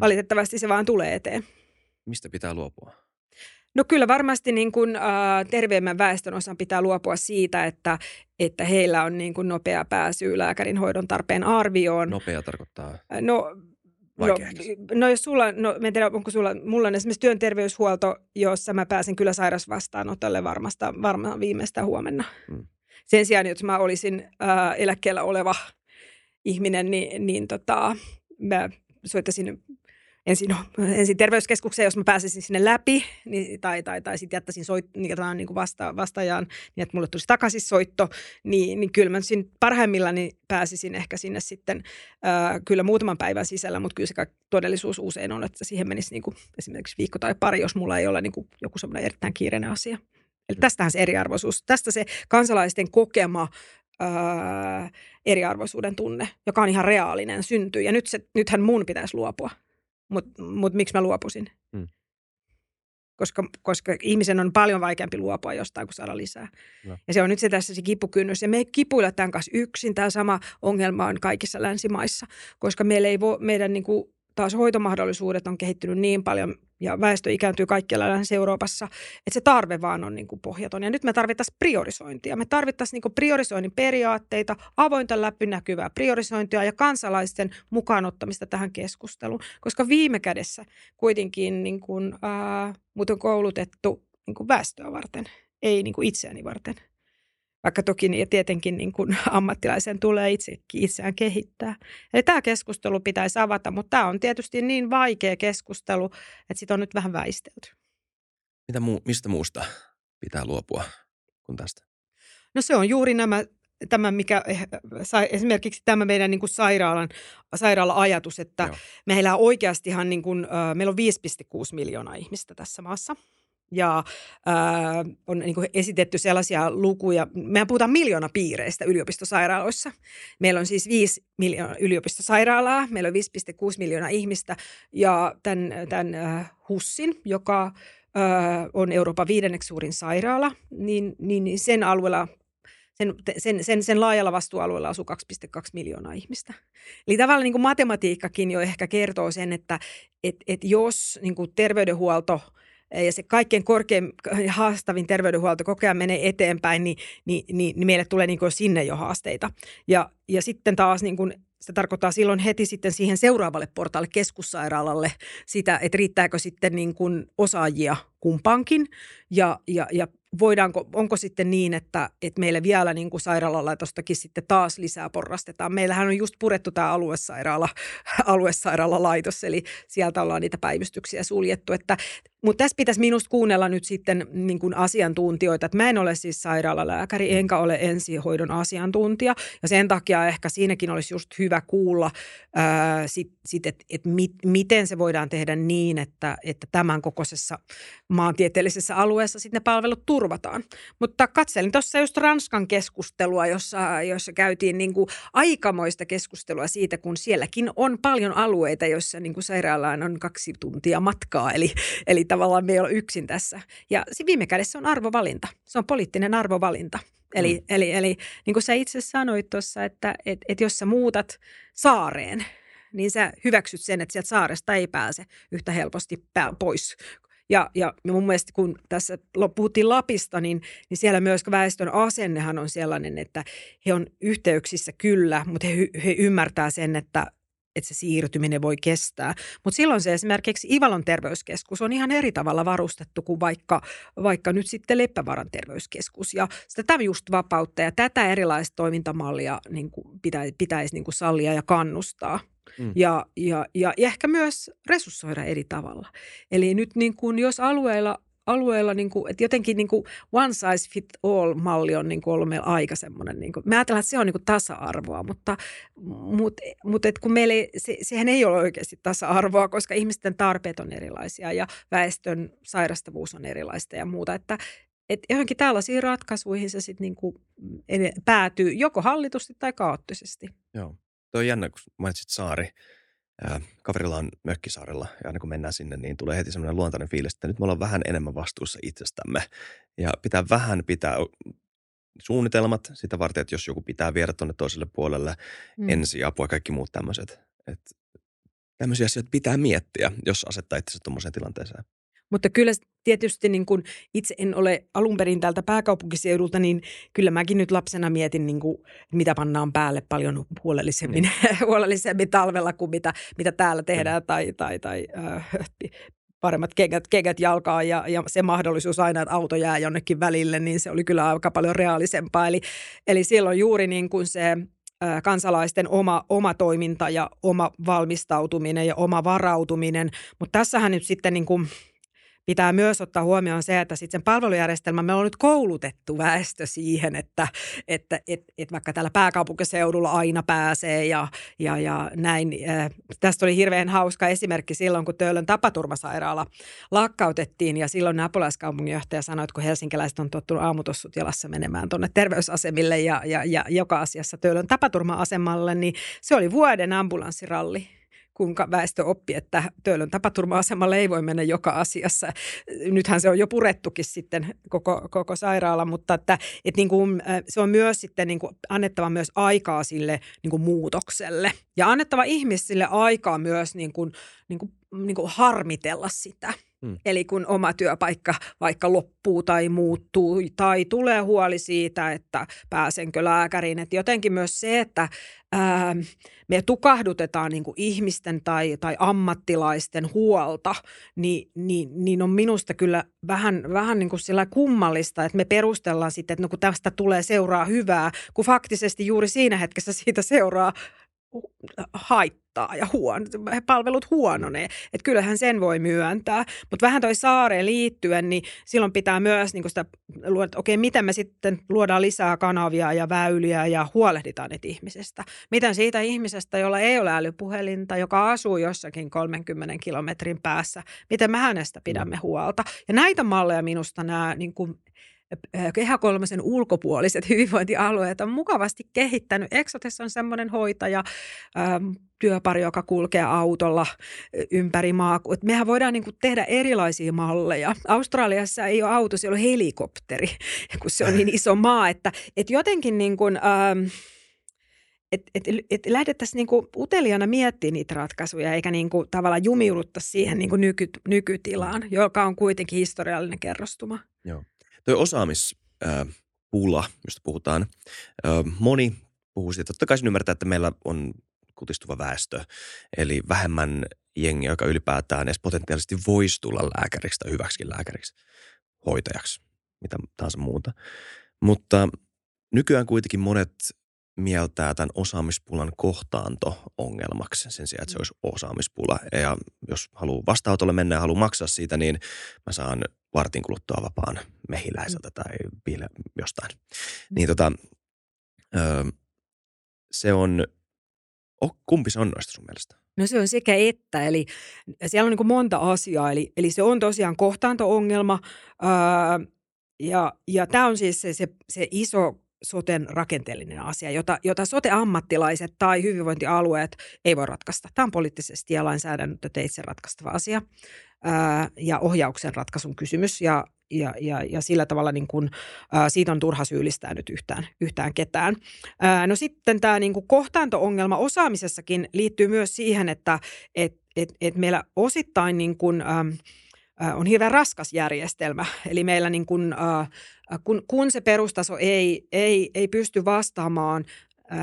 valitettavasti se vaan tulee eteen. Mistä pitää luopua? No kyllä varmasti niin kuin, äh, terveemmän väestön osan pitää luopua siitä, että, että heillä on niin kuin nopea pääsy lääkärin hoidon tarpeen arvioon. Nopea tarkoittaa? No No, no jos sulla, no en tiedä onko sulla, mulla on esimerkiksi työn terveyshuolto, jossa mä pääsen kyllä sairasvastaanotolle varmasta, varmaan viimeistä huomenna. Hmm. Sen sijaan, jos mä olisin ää, eläkkeellä oleva ihminen, niin, niin tota, mä soittaisin ensin, ensin terveyskeskukseen, jos mä pääsisin sinne läpi, niin, tai, tai, tai sitten jättäisin soit, niin, niin kuin vasta, vastaajaan, niin että mulle tulisi takaisin soitto, niin, niin kyllä mä siinä parhaimmillani pääsisin ehkä sinne sitten ää, kyllä muutaman päivän sisällä, mutta kyllä se todellisuus usein on, että siihen menisi niin kuin esimerkiksi viikko tai pari, jos mulla ei ole niin kuin joku semmoinen erittäin kiireinen asia. Eli tästähän se eriarvoisuus, tästä se kansalaisten kokema öö, eriarvoisuuden tunne, joka on ihan reaalinen, syntyy. Ja nyt se, nythän mun pitäisi luopua mutta mut miksi mä luopusin? Hmm. Koska, koska ihmisen on paljon vaikeampi luopua jostain kuin saada lisää. No. Ja se on nyt se tässä se kipukynnys. Ja me ei kipuilla tämän kanssa yksin. Tämä sama ongelma on kaikissa länsimaissa, koska meillä ei vo, meidän niin kuin, taas hoitomahdollisuudet on kehittynyt niin paljon ja väestö ikääntyy kaikkialla Länsi-Euroopassa, että se tarve vaan on niin kuin pohjaton. Ja nyt me tarvittaisiin priorisointia. Me tarvittaisiin niin priorisoinnin periaatteita, avointa läpinäkyvää priorisointia ja kansalaisten mukaanottamista tähän keskusteluun. Koska viime kädessä kuitenkin niin kuin, ää, mut on koulutettu niin kuin väestöä varten, ei niin kuin itseäni varten. Vaikka toki niin, tietenkin niin kuin (laughs) ammattilaisen tulee itse, itseään kehittää. Eli tämä keskustelu pitäisi avata, mutta tämä on tietysti niin vaikea keskustelu, että sitä on nyt vähän väistelty. Mitä muu, mistä muusta pitää luopua kuin tästä? No se on juuri nämä tämä, mikä eh, esimerkiksi tämä meidän niin kuin sairaalan, sairaala-ajatus, että Joo. meillä oikeastihan niin kuin, meillä on 5,6 miljoonaa ihmistä tässä maassa. Ja äh, on niin kuin esitetty sellaisia lukuja, mehän puhutaan miljoona piireistä yliopistosairaaloissa. Meillä on siis viisi miljoonaa yliopistosairaalaa, meillä on 5,6 miljoonaa ihmistä ja tämän, tämän äh, HUSSin, joka äh, on Euroopan viidenneksi suurin sairaala, niin, niin sen alueella sen, sen, sen, sen laajalla vastuualueella asuu 2,2 miljoonaa ihmistä. Eli tavallaan niin kuin matematiikkakin jo ehkä kertoo sen, että et, et jos niin kuin terveydenhuolto ja se kaikkein korkein haastavin terveydenhuolto koko ajan menee eteenpäin, niin, niin, niin, niin meille tulee niin kuin sinne jo haasteita. Ja, ja sitten taas niin kuin se tarkoittaa silloin heti sitten siihen seuraavalle portaalle keskussairaalalle sitä, että riittääkö sitten niin kuin osaajia kumpaankin ja, ja, ja voidaanko, onko sitten niin, että, että meille vielä niin kuin sairaalalaitostakin sitten taas lisää porrastetaan. Meillähän on just purettu tämä aluesairaala, aluesairaalalaitos, eli sieltä ollaan niitä päivystyksiä suljettu. Että, mutta tässä pitäisi minusta kuunnella nyt sitten niin kuin asiantuntijoita, että mä en ole siis sairaalalääkäri enkä ole ensihoidon asiantuntija ja sen takia ehkä siinäkin olisi just hyvä kuulla ää, sit, sit että et mit, miten se voidaan tehdä niin, että, että tämän kokoisessa maantieteellisessä alueessa sitten ne palvelut turvataan. Mutta katselin tuossa just Ranskan keskustelua, jossa, jossa käytiin niin kuin aikamoista keskustelua siitä, kun sielläkin on paljon alueita, joissa niin kuin sairaalaan on kaksi tuntia matkaa. Eli, eli tavallaan me ei ole yksin tässä. Ja viime kädessä on arvovalinta. Se on poliittinen arvovalinta. Eli, mm. eli, eli niin kuin sä itse sanoit tuossa, että et, et jos sä muutat saareen, niin sä hyväksyt sen, että sieltä saaresta ei pääse yhtä helposti pois ja, ja mun mielestä kun tässä puhuttiin Lapista, niin, niin siellä myös väestön asennehan on sellainen, että he on yhteyksissä kyllä, mutta he, he ymmärtää sen, että, että se siirtyminen voi kestää. Mutta silloin se esimerkiksi Ivalon terveyskeskus on ihan eri tavalla varustettu kuin vaikka, vaikka nyt sitten Leppävaran terveyskeskus. Ja sitä just vapautta ja tätä erilaista toimintamallia niin kuin pitäisi, pitäisi niin kuin sallia ja kannustaa. Mm. Ja, ja, ja, ja ehkä myös resurssoida eri tavalla. Eli nyt niin kuin, jos alueella alueella, niin kuin, että jotenkin niin kuin one size fit all malli on niin kuin ollut meillä aika semmoinen, niin kuin, me ajatellaan, että se on niin kuin tasa-arvoa, mutta, mutta, mutta että kun meillä ei, se, sehän ei ole oikeasti tasa-arvoa, koska ihmisten tarpeet on erilaisia ja väestön sairastavuus on erilaista ja muuta, että että johonkin tällaisiin ratkaisuihin se sitten niin kuin päätyy joko hallitusti tai kaoottisesti. Joo. Tuo on jännä, kun mainitsit saari. Ää, kaverilla on mökkisaarella ja aina kun mennään sinne, niin tulee heti semmoinen luontainen fiilis, että nyt me ollaan vähän enemmän vastuussa itsestämme. Ja pitää vähän pitää suunnitelmat sitä varten, että jos joku pitää viedä tuonne toiselle puolelle mm. ensiapua ja kaikki muut tämmöiset. Tämmöisiä asioita pitää miettiä, jos asettaa itsensä tuommoiseen tilanteeseen. Mutta kyllä tietysti niin kuin itse en ole alun perin täältä pääkaupunkiseudulta, niin kyllä mäkin nyt lapsena mietin, niin kuin, mitä pannaan päälle paljon huolellisemmin, mm. (laughs) huolellisemmin talvella kuin mitä, mitä täällä tehdään mm. tai, tai, tai äh, paremmat kengät, kengät jalkaa ja, ja se mahdollisuus aina, että auto jää jonnekin välille, niin se oli kyllä aika paljon reaalisempaa. Eli, eli silloin juuri niin kuin se kansalaisten oma, oma toiminta ja oma valmistautuminen ja oma varautuminen. Mutta tässähän nyt sitten niin kuin – pitää myös ottaa huomioon se, että sitten sen palvelujärjestelmä, me on nyt koulutettu väestö siihen, että, että et, et vaikka täällä pääkaupunkiseudulla aina pääsee ja, ja, ja näin. Tästä oli hirveän hauska esimerkki silloin, kun Töölön tapaturmasairaala lakkautettiin ja silloin apulaiskaupunginjohtaja sanoi, että kun helsinkiläiset on tottunut aamutossut jalassa menemään tuonne terveysasemille ja, ja, ja joka asiassa Töölön tapaturma-asemalle, niin se oli vuoden ambulanssiralli kuinka väestö oppi, että Töölön tapaturma-asemalle ei voi mennä joka asiassa. Nythän se on jo purettukin sitten koko, koko sairaala, mutta että, että niin kuin, se on myös sitten niin kuin annettava myös aikaa sille niin kuin muutokselle ja annettava ihmisille aikaa myös niin kuin, niin kuin, niin kuin harmitella sitä. Hmm. Eli kun oma työpaikka vaikka loppuu tai muuttuu tai tulee huoli siitä, että pääsenkö lääkäriin. Että jotenkin myös se, että ää, me tukahdutetaan niin ihmisten tai, tai ammattilaisten huolta, niin, niin, niin on minusta kyllä vähän, vähän niin sillä kummallista, että me perustellaan sitten, että no kun tästä tulee seuraa hyvää, kun faktisesti juuri siinä hetkessä siitä seuraa haittaa ja huon, palvelut huononee. Että kyllähän sen voi myöntää. Mutta vähän toi saareen liittyen, niin silloin pitää myös niin sitä luoda, että okei, miten me sitten luodaan lisää kanavia ja väyliä ja huolehditaan niitä ihmisestä. Miten siitä ihmisestä, jolla ei ole älypuhelinta, joka asuu jossakin 30 kilometrin päässä, miten me hänestä pidämme huolta. Ja näitä malleja minusta nämä niin kuin Kehä kolmosen ulkopuoliset (laughs) hyvinvointialueet on mukavasti kehittänyt. Exotes on semmoinen hoitaja, työpari, joka kulkee autolla ympäri maa. Mehän voidaan niin kuin tehdä erilaisia malleja. Australiassa ei ole auto, siellä on helikopteri, (laughs) kun se on niin iso maa, että, että jotenkin niin kuin, ähm, et, et lähdettäisiin niinku uteliaana miettimään niitä ratkaisuja, eikä niinku tavallaan jumiuduttaisi siihen niinku nyky, nykytilaan, joka on kuitenkin historiallinen kerrostuma. Joo. Tuo osaamispula, josta puhutaan, moni puhuu siitä. Totta kai ymmärtää, että meillä on kutistuva väestö, eli vähemmän jengiä, joka ylipäätään edes potentiaalisesti voisi tulla lääkäriksi tai hyväksi lääkäriksi, hoitajaksi, mitä tahansa muuta. Mutta nykyään kuitenkin monet mieltää tämän osaamispulan kohtaanto-ongelmaksi sen sijaan, että se olisi osaamispula. Ja jos haluaa vastaanotolle mennä ja haluaa maksaa siitä, niin mä saan vartin kuluttua vapaan mehiläiseltä tai piile, jostain. Niin tota, se on, oh, kumpi se on noista sun mielestä? No se on sekä että, eli siellä on niin monta asiaa, eli, eli se on tosiaan kohtaanto-ongelma, öö, ja, ja tämä on siis se, se, se iso soten rakenteellinen asia, jota, jota sote-ammattilaiset tai hyvinvointialueet ei voi ratkaista. Tämä on poliittisesti ja lainsäädäntöteitse ratkaistava asia ää, ja ohjauksen ratkaisun kysymys ja, ja, ja, ja sillä tavalla niin kuin, ää, siitä on turha syyllistää nyt yhtään, yhtään ketään. Ää, no sitten tämä niin kohtaanto-ongelma osaamisessakin liittyy myös siihen, että et, et, et meillä osittain niin kuin, ää, on hirveän raskas järjestelmä. Eli meillä niin kun, kun, kun se perustaso ei, ei, ei pysty vastaamaan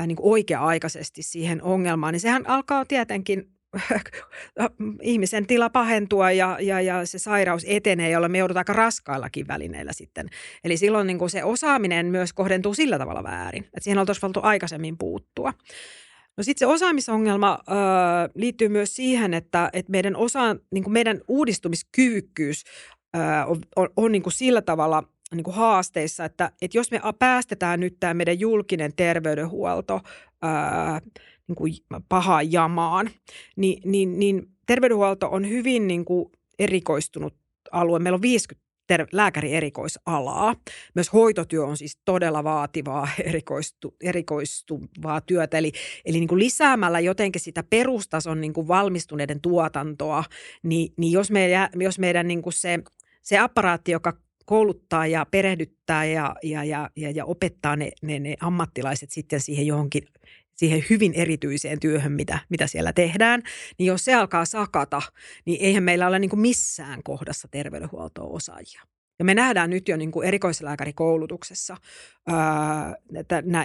niin oikea-aikaisesti siihen ongelmaan, niin sehän alkaa tietenkin (laughs) ihmisen tila pahentua ja, ja, ja se sairaus etenee, jolla me joudutaan aika raskaillakin välineillä sitten. Eli silloin niin se osaaminen myös kohdentuu sillä tavalla väärin, että siihen oltaisiin voitu aikaisemmin puuttua. No sitten se osaamisongelma ö, liittyy myös siihen, että, että meidän, osa, niin meidän uudistumiskyvykkyys ö, on, on, on niin kuin sillä tavalla niin kuin haasteissa, että, että jos me päästetään nyt tämä meidän julkinen terveydenhuolto ö, niin kuin pahaan jamaan, niin, niin, niin terveydenhuolto on hyvin niin kuin erikoistunut alue. Meillä on 50 ter- lääkärierikoisalaa. Myös hoitotyö on siis todella vaativaa (laughs) erikoistu, erikoistuvaa työtä. Eli, eli niin kuin lisäämällä jotenkin sitä perustason niin kuin valmistuneiden tuotantoa, niin, niin jos, meidän, jos meidän niin kuin se, se apparaatti, joka kouluttaa ja perehdyttää ja, ja, ja, ja, ja opettaa ne, ne, ne ammattilaiset sitten siihen johonkin siihen hyvin erityiseen työhön, mitä, mitä siellä tehdään, niin jos se alkaa sakata, niin eihän meillä ole niin kuin missään kohdassa terveydenhuoltoa osaajia. Ja me nähdään nyt jo niin kuin erikoislääkärikoulutuksessa ää,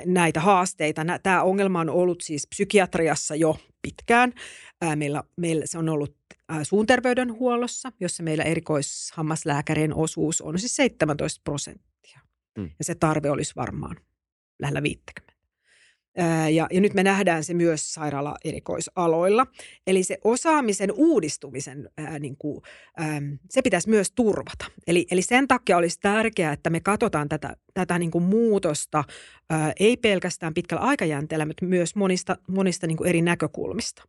näitä haasteita. Tämä ongelma on ollut siis psykiatriassa jo pitkään. Ää, meillä, meillä se on ollut ää, suunterveydenhuollossa, jossa meillä erikoishammaslääkärien osuus on siis 17 prosenttia. Hmm. Ja se tarve olisi varmaan lähellä 50. Ja, ja nyt me nähdään se myös sairaala-erikoisaloilla. Eli se osaamisen uudistumisen, ää, niin kuin, ää, se pitäisi myös turvata. Eli, eli sen takia olisi tärkeää, että me katsotaan tätä, tätä niin kuin muutosta ää, ei pelkästään pitkällä aikajänteellä, mutta myös monista, monista niin kuin eri näkökulmista.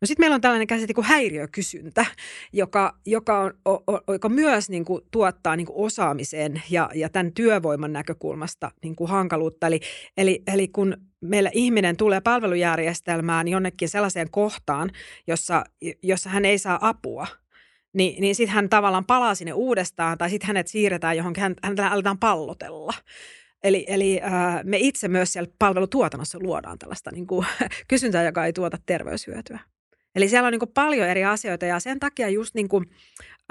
No sitten meillä on tällainen käsite kuin häiriökysyntä, joka, joka, on, o, o, joka myös niin kuin tuottaa niin kuin osaamiseen ja, ja tämän työvoiman näkökulmasta niin kuin hankaluutta. Eli, eli, eli kun meillä ihminen tulee palvelujärjestelmään jonnekin sellaiseen kohtaan, jossa, jossa hän ei saa apua, niin, niin sitten hän tavallaan palaa sinne uudestaan tai sitten hänet siirretään johonkin, hän, häntä aletaan pallotella. Eli, eli äh, me itse myös siellä palvelutuotannossa luodaan tällaista niin kuin, (laughs) kysyntää, joka ei tuota terveyshyötyä. Eli siellä on niin kuin paljon eri asioita ja sen takia just niin kuin,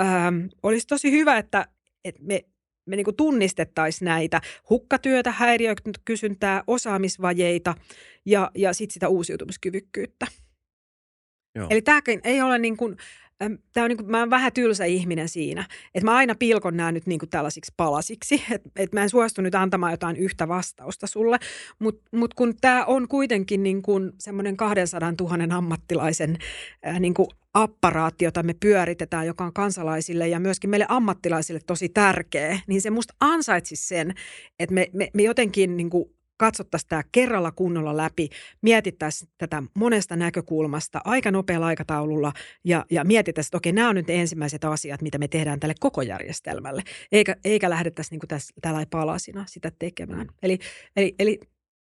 ähm, olisi tosi hyvä, että, että me, me niin kuin tunnistettaisiin näitä hukkatyötä, häiriökysyntää, osaamisvajeita ja, ja sitten sitä uusiutumiskyvykkyyttä. Joo. Eli tämäkin ei ole niin kuin, Tämä on niin kuin, mä oon vähän tylsä ihminen siinä, että mä aina pilkon nämä nyt niin kuin tällaisiksi palasiksi, että et mä en suostu nyt antamaan jotain yhtä vastausta sulle, mutta mut kun tämä on kuitenkin niin kuin semmoinen 200 000 ammattilaisen ää, niin kuin apparaatti, jota me pyöritetään, joka on kansalaisille ja myöskin meille ammattilaisille tosi tärkeä, niin se musta ansaitsisi sen, että me, me, me jotenkin niin kuin katsottaisiin tämä kerralla kunnolla läpi, mietittäisiin tätä monesta näkökulmasta aika nopealla aikataululla ja, ja mietittäisiin, että okei, nämä on nyt ensimmäiset asiat, mitä me tehdään tälle koko järjestelmälle, eikä, eikä lähdettäisi niin kuin tässä, tällä palasina sitä tekemään. Eli, eli, eli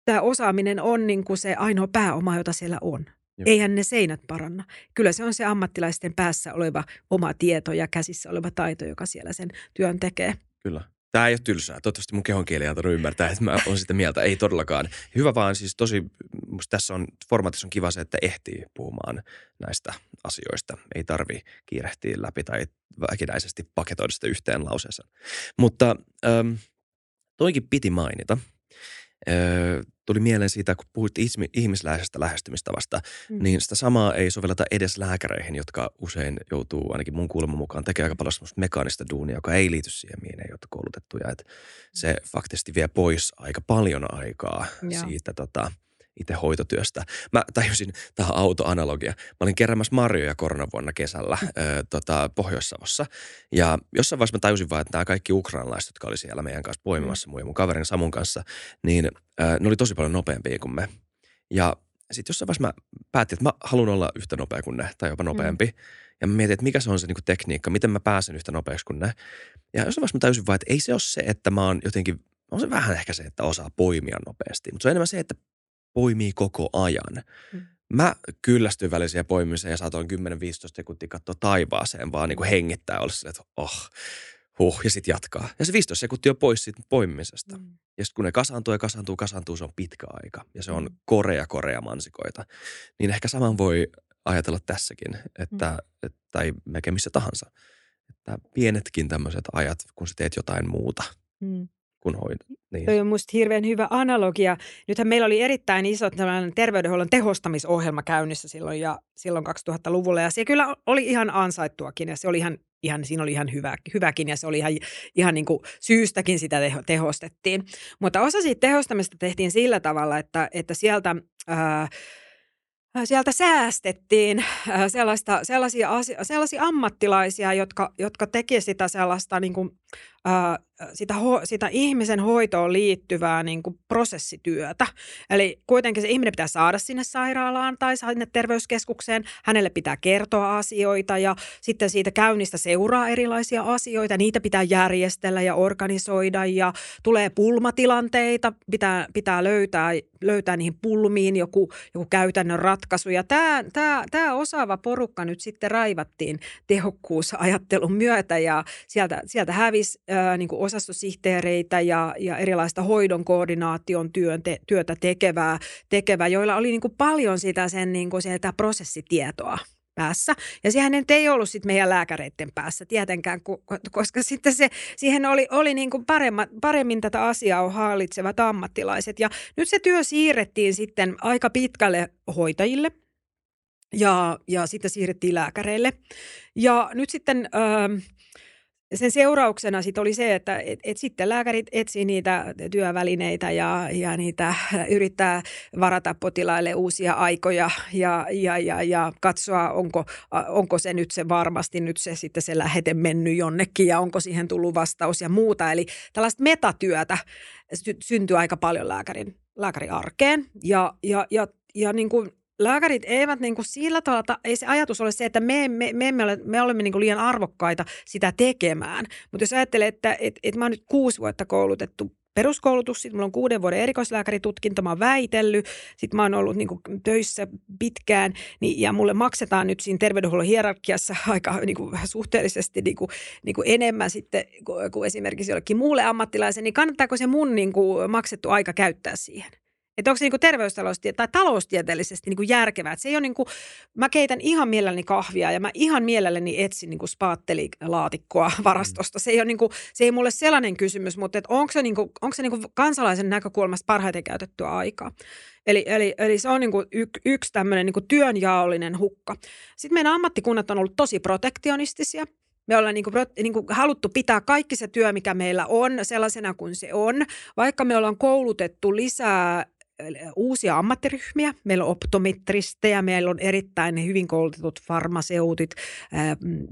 tämä osaaminen on niin kuin se ainoa pääoma, jota siellä on. Joo. Eihän ne seinät paranna. Kyllä se on se ammattilaisten päässä oleva oma tieto ja käsissä oleva taito, joka siellä sen työn tekee. Kyllä. Tämä ei ole tylsää. Toivottavasti mun kehon kieli antanut ymmärtää, että mä olen sitä mieltä. Ei todellakaan. Hyvä vaan siis tosi, musta tässä on, formaatissa on kiva se, että ehtii puhumaan näistä asioista. Ei tarvi kiirehtiä läpi tai väkinäisesti paketoida sitä yhteen lauseeseen. Mutta ähm, toikin piti mainita – tuli mieleen siitä, kun puhuit ihmisläisestä lähestymistavasta, mm. niin sitä samaa ei sovelleta edes lääkäreihin, jotka usein joutuu ainakin mun kuuleman mukaan tekemään aika paljon semmoista mekaanista duunia, joka ei liity siihen, mihin ei ole koulutettuja. Että se faktisesti vie pois aika paljon aikaa ja. siitä tota, itse hoitotyöstä. Mä tajusin tähän autoanalogia. Mä olin keräämässä marjoja koronavuonna kesällä mm. ö, tota, Pohjois-Savossa. Ja jossain vaiheessa mä tajusin vaan, että nämä kaikki ukrainalaiset, jotka oli siellä meidän kanssa poimimassa, mm. mun ja mun kaverin Samun kanssa, niin ö, ne oli tosi paljon nopeampia kuin me. Ja sitten jossain vaiheessa mä päätin, että mä haluan olla yhtä nopea kuin ne, tai jopa nopeampi. Mm. Ja mä mietin, että mikä se on se niin kuin tekniikka, miten mä pääsen yhtä nopeaksi kuin ne. Ja jossain vaiheessa mä tajusin vaan, että ei se ole se, että mä oon jotenkin, on se vähän ehkä se, että osaa poimia nopeasti. Mutta se on enemmän se, että poimii koko ajan. Mm. Mä kyllästyin välisiä poimiseen ja saatoin 10-15 sekuntia katsoa taivaaseen, vaan niin kuin hengittää olla silleen, että oh, huh, ja sitten jatkaa. Ja se 15 sekuntia on pois siitä poimimisesta. Mm. Ja sitten kun ne kasaantuu ja kasaantuu, kasaantuu, se on pitkä aika. Ja se on mm. korea, korea mansikoita. Niin ehkä saman voi ajatella tässäkin, että, mm. että tai melkein missä tahansa. Että pienetkin tämmöiset ajat, kun sä teet jotain muuta. Mm kun hoidat. Niin. Toi on musta hirveän hyvä analogia. Nythän meillä oli erittäin iso terveydenhuollon tehostamisohjelma käynnissä silloin, ja, silloin 2000-luvulla. Ja se kyllä oli ihan ansaittuakin ja se oli ihan, ihan, siinä oli ihan hyvä, hyväkin ja se oli ihan, ihan niin kuin syystäkin sitä teho, tehostettiin. Mutta osa siitä tehostamista tehtiin sillä tavalla, että, että sieltä... Ää, sieltä säästettiin sellaista, sellaisia, sellaisia ammattilaisia, jotka, jotka teki sitä sellaista niin kuin, sitä, ho, sitä ihmisen hoitoon liittyvää niin kuin prosessityötä. Eli kuitenkin se ihminen pitää saada sinne sairaalaan tai sinne terveyskeskukseen. Hänelle pitää kertoa asioita ja sitten siitä käynnistä seuraa erilaisia asioita. Niitä pitää järjestellä ja organisoida ja tulee pulmatilanteita. Pitää, pitää löytää, löytää niihin pulmiin joku, joku käytännön ratkaisu. Ja tämä, tämä, tämä osaava porukka nyt sitten raivattiin tehokkuusajattelun myötä ja sieltä, sieltä hävisi ää, niin kuin osastosihteereitä ja, ja erilaista hoidon koordinaation työn te, työtä tekevää, tekevää, joilla oli niin kuin paljon sitä sen niin kuin sieltä prosessitietoa päässä. Ja sehän ei ollut sitten meidän lääkäreiden päässä tietenkään, koska sitten se, siihen oli, oli niin kuin paremma, paremmin tätä asiaa hallitsevat ammattilaiset. Ja nyt se työ siirrettiin sitten aika pitkälle hoitajille ja, ja sitten siirrettiin lääkäreille. Ja nyt sitten... Öö, sen seurauksena sit oli se, että et, et sitten lääkärit etsii niitä työvälineitä ja, ja niitä yrittää varata potilaille uusia aikoja ja, ja, ja, ja katsoa, onko, onko se nyt se varmasti nyt se sitten se lähete mennyt jonnekin ja onko siihen tullut vastaus ja muuta. Eli tällaista metatyötä sy- syntyy aika paljon lääkärin, lääkärin arkeen ja, ja, ja, ja niin kuin lääkärit eivät niin kuin sillä tavalla, ei se ajatus ole se, että me, me, me, emme ole, me olemme niin kuin liian arvokkaita sitä tekemään. Mutta jos ajattelee, että et, et mä oon nyt kuusi vuotta koulutettu peruskoulutus, sitten mulla on kuuden vuoden erikoislääkäritutkinto, mä oon väitellyt, sitten mä oon ollut niin kuin töissä pitkään, niin, ja mulle maksetaan nyt siinä terveydenhuollon hierarkiassa (laughs) aika niin kuin, suhteellisesti niin kuin, niin kuin enemmän sitten kuin, kuin esimerkiksi jollekin muulle ammattilaisen, niin kannattaako se mun niin kuin, maksettu aika käyttää siihen? Että onko se niin terveystaloustie- tai taloustieteellisesti niin järkevää. Että se ei ole niin kuin, mä keitän ihan mielelläni kahvia ja mä ihan mielelläni etsin niin spaattelikaatikkoa varastosta. Se ei, ole niin kuin, se ei mulle sellainen kysymys, mutta että onko se, niin kuin, onko se niin kuin kansalaisen näkökulmasta parhaiten käytettyä aikaa. Eli, eli, eli se on niin kuin y, yksi tämmöinen niin työnjaollinen hukka. Sitten meidän ammattikunnat on ollut tosi protektionistisia. Me ollaan niin kuin, niin kuin haluttu pitää kaikki se työ, mikä meillä on, sellaisena kuin se on. Vaikka me ollaan koulutettu lisää uusia ammattiryhmiä. Meillä on optometristejä, meillä on erittäin hyvin koulutetut farmaseutit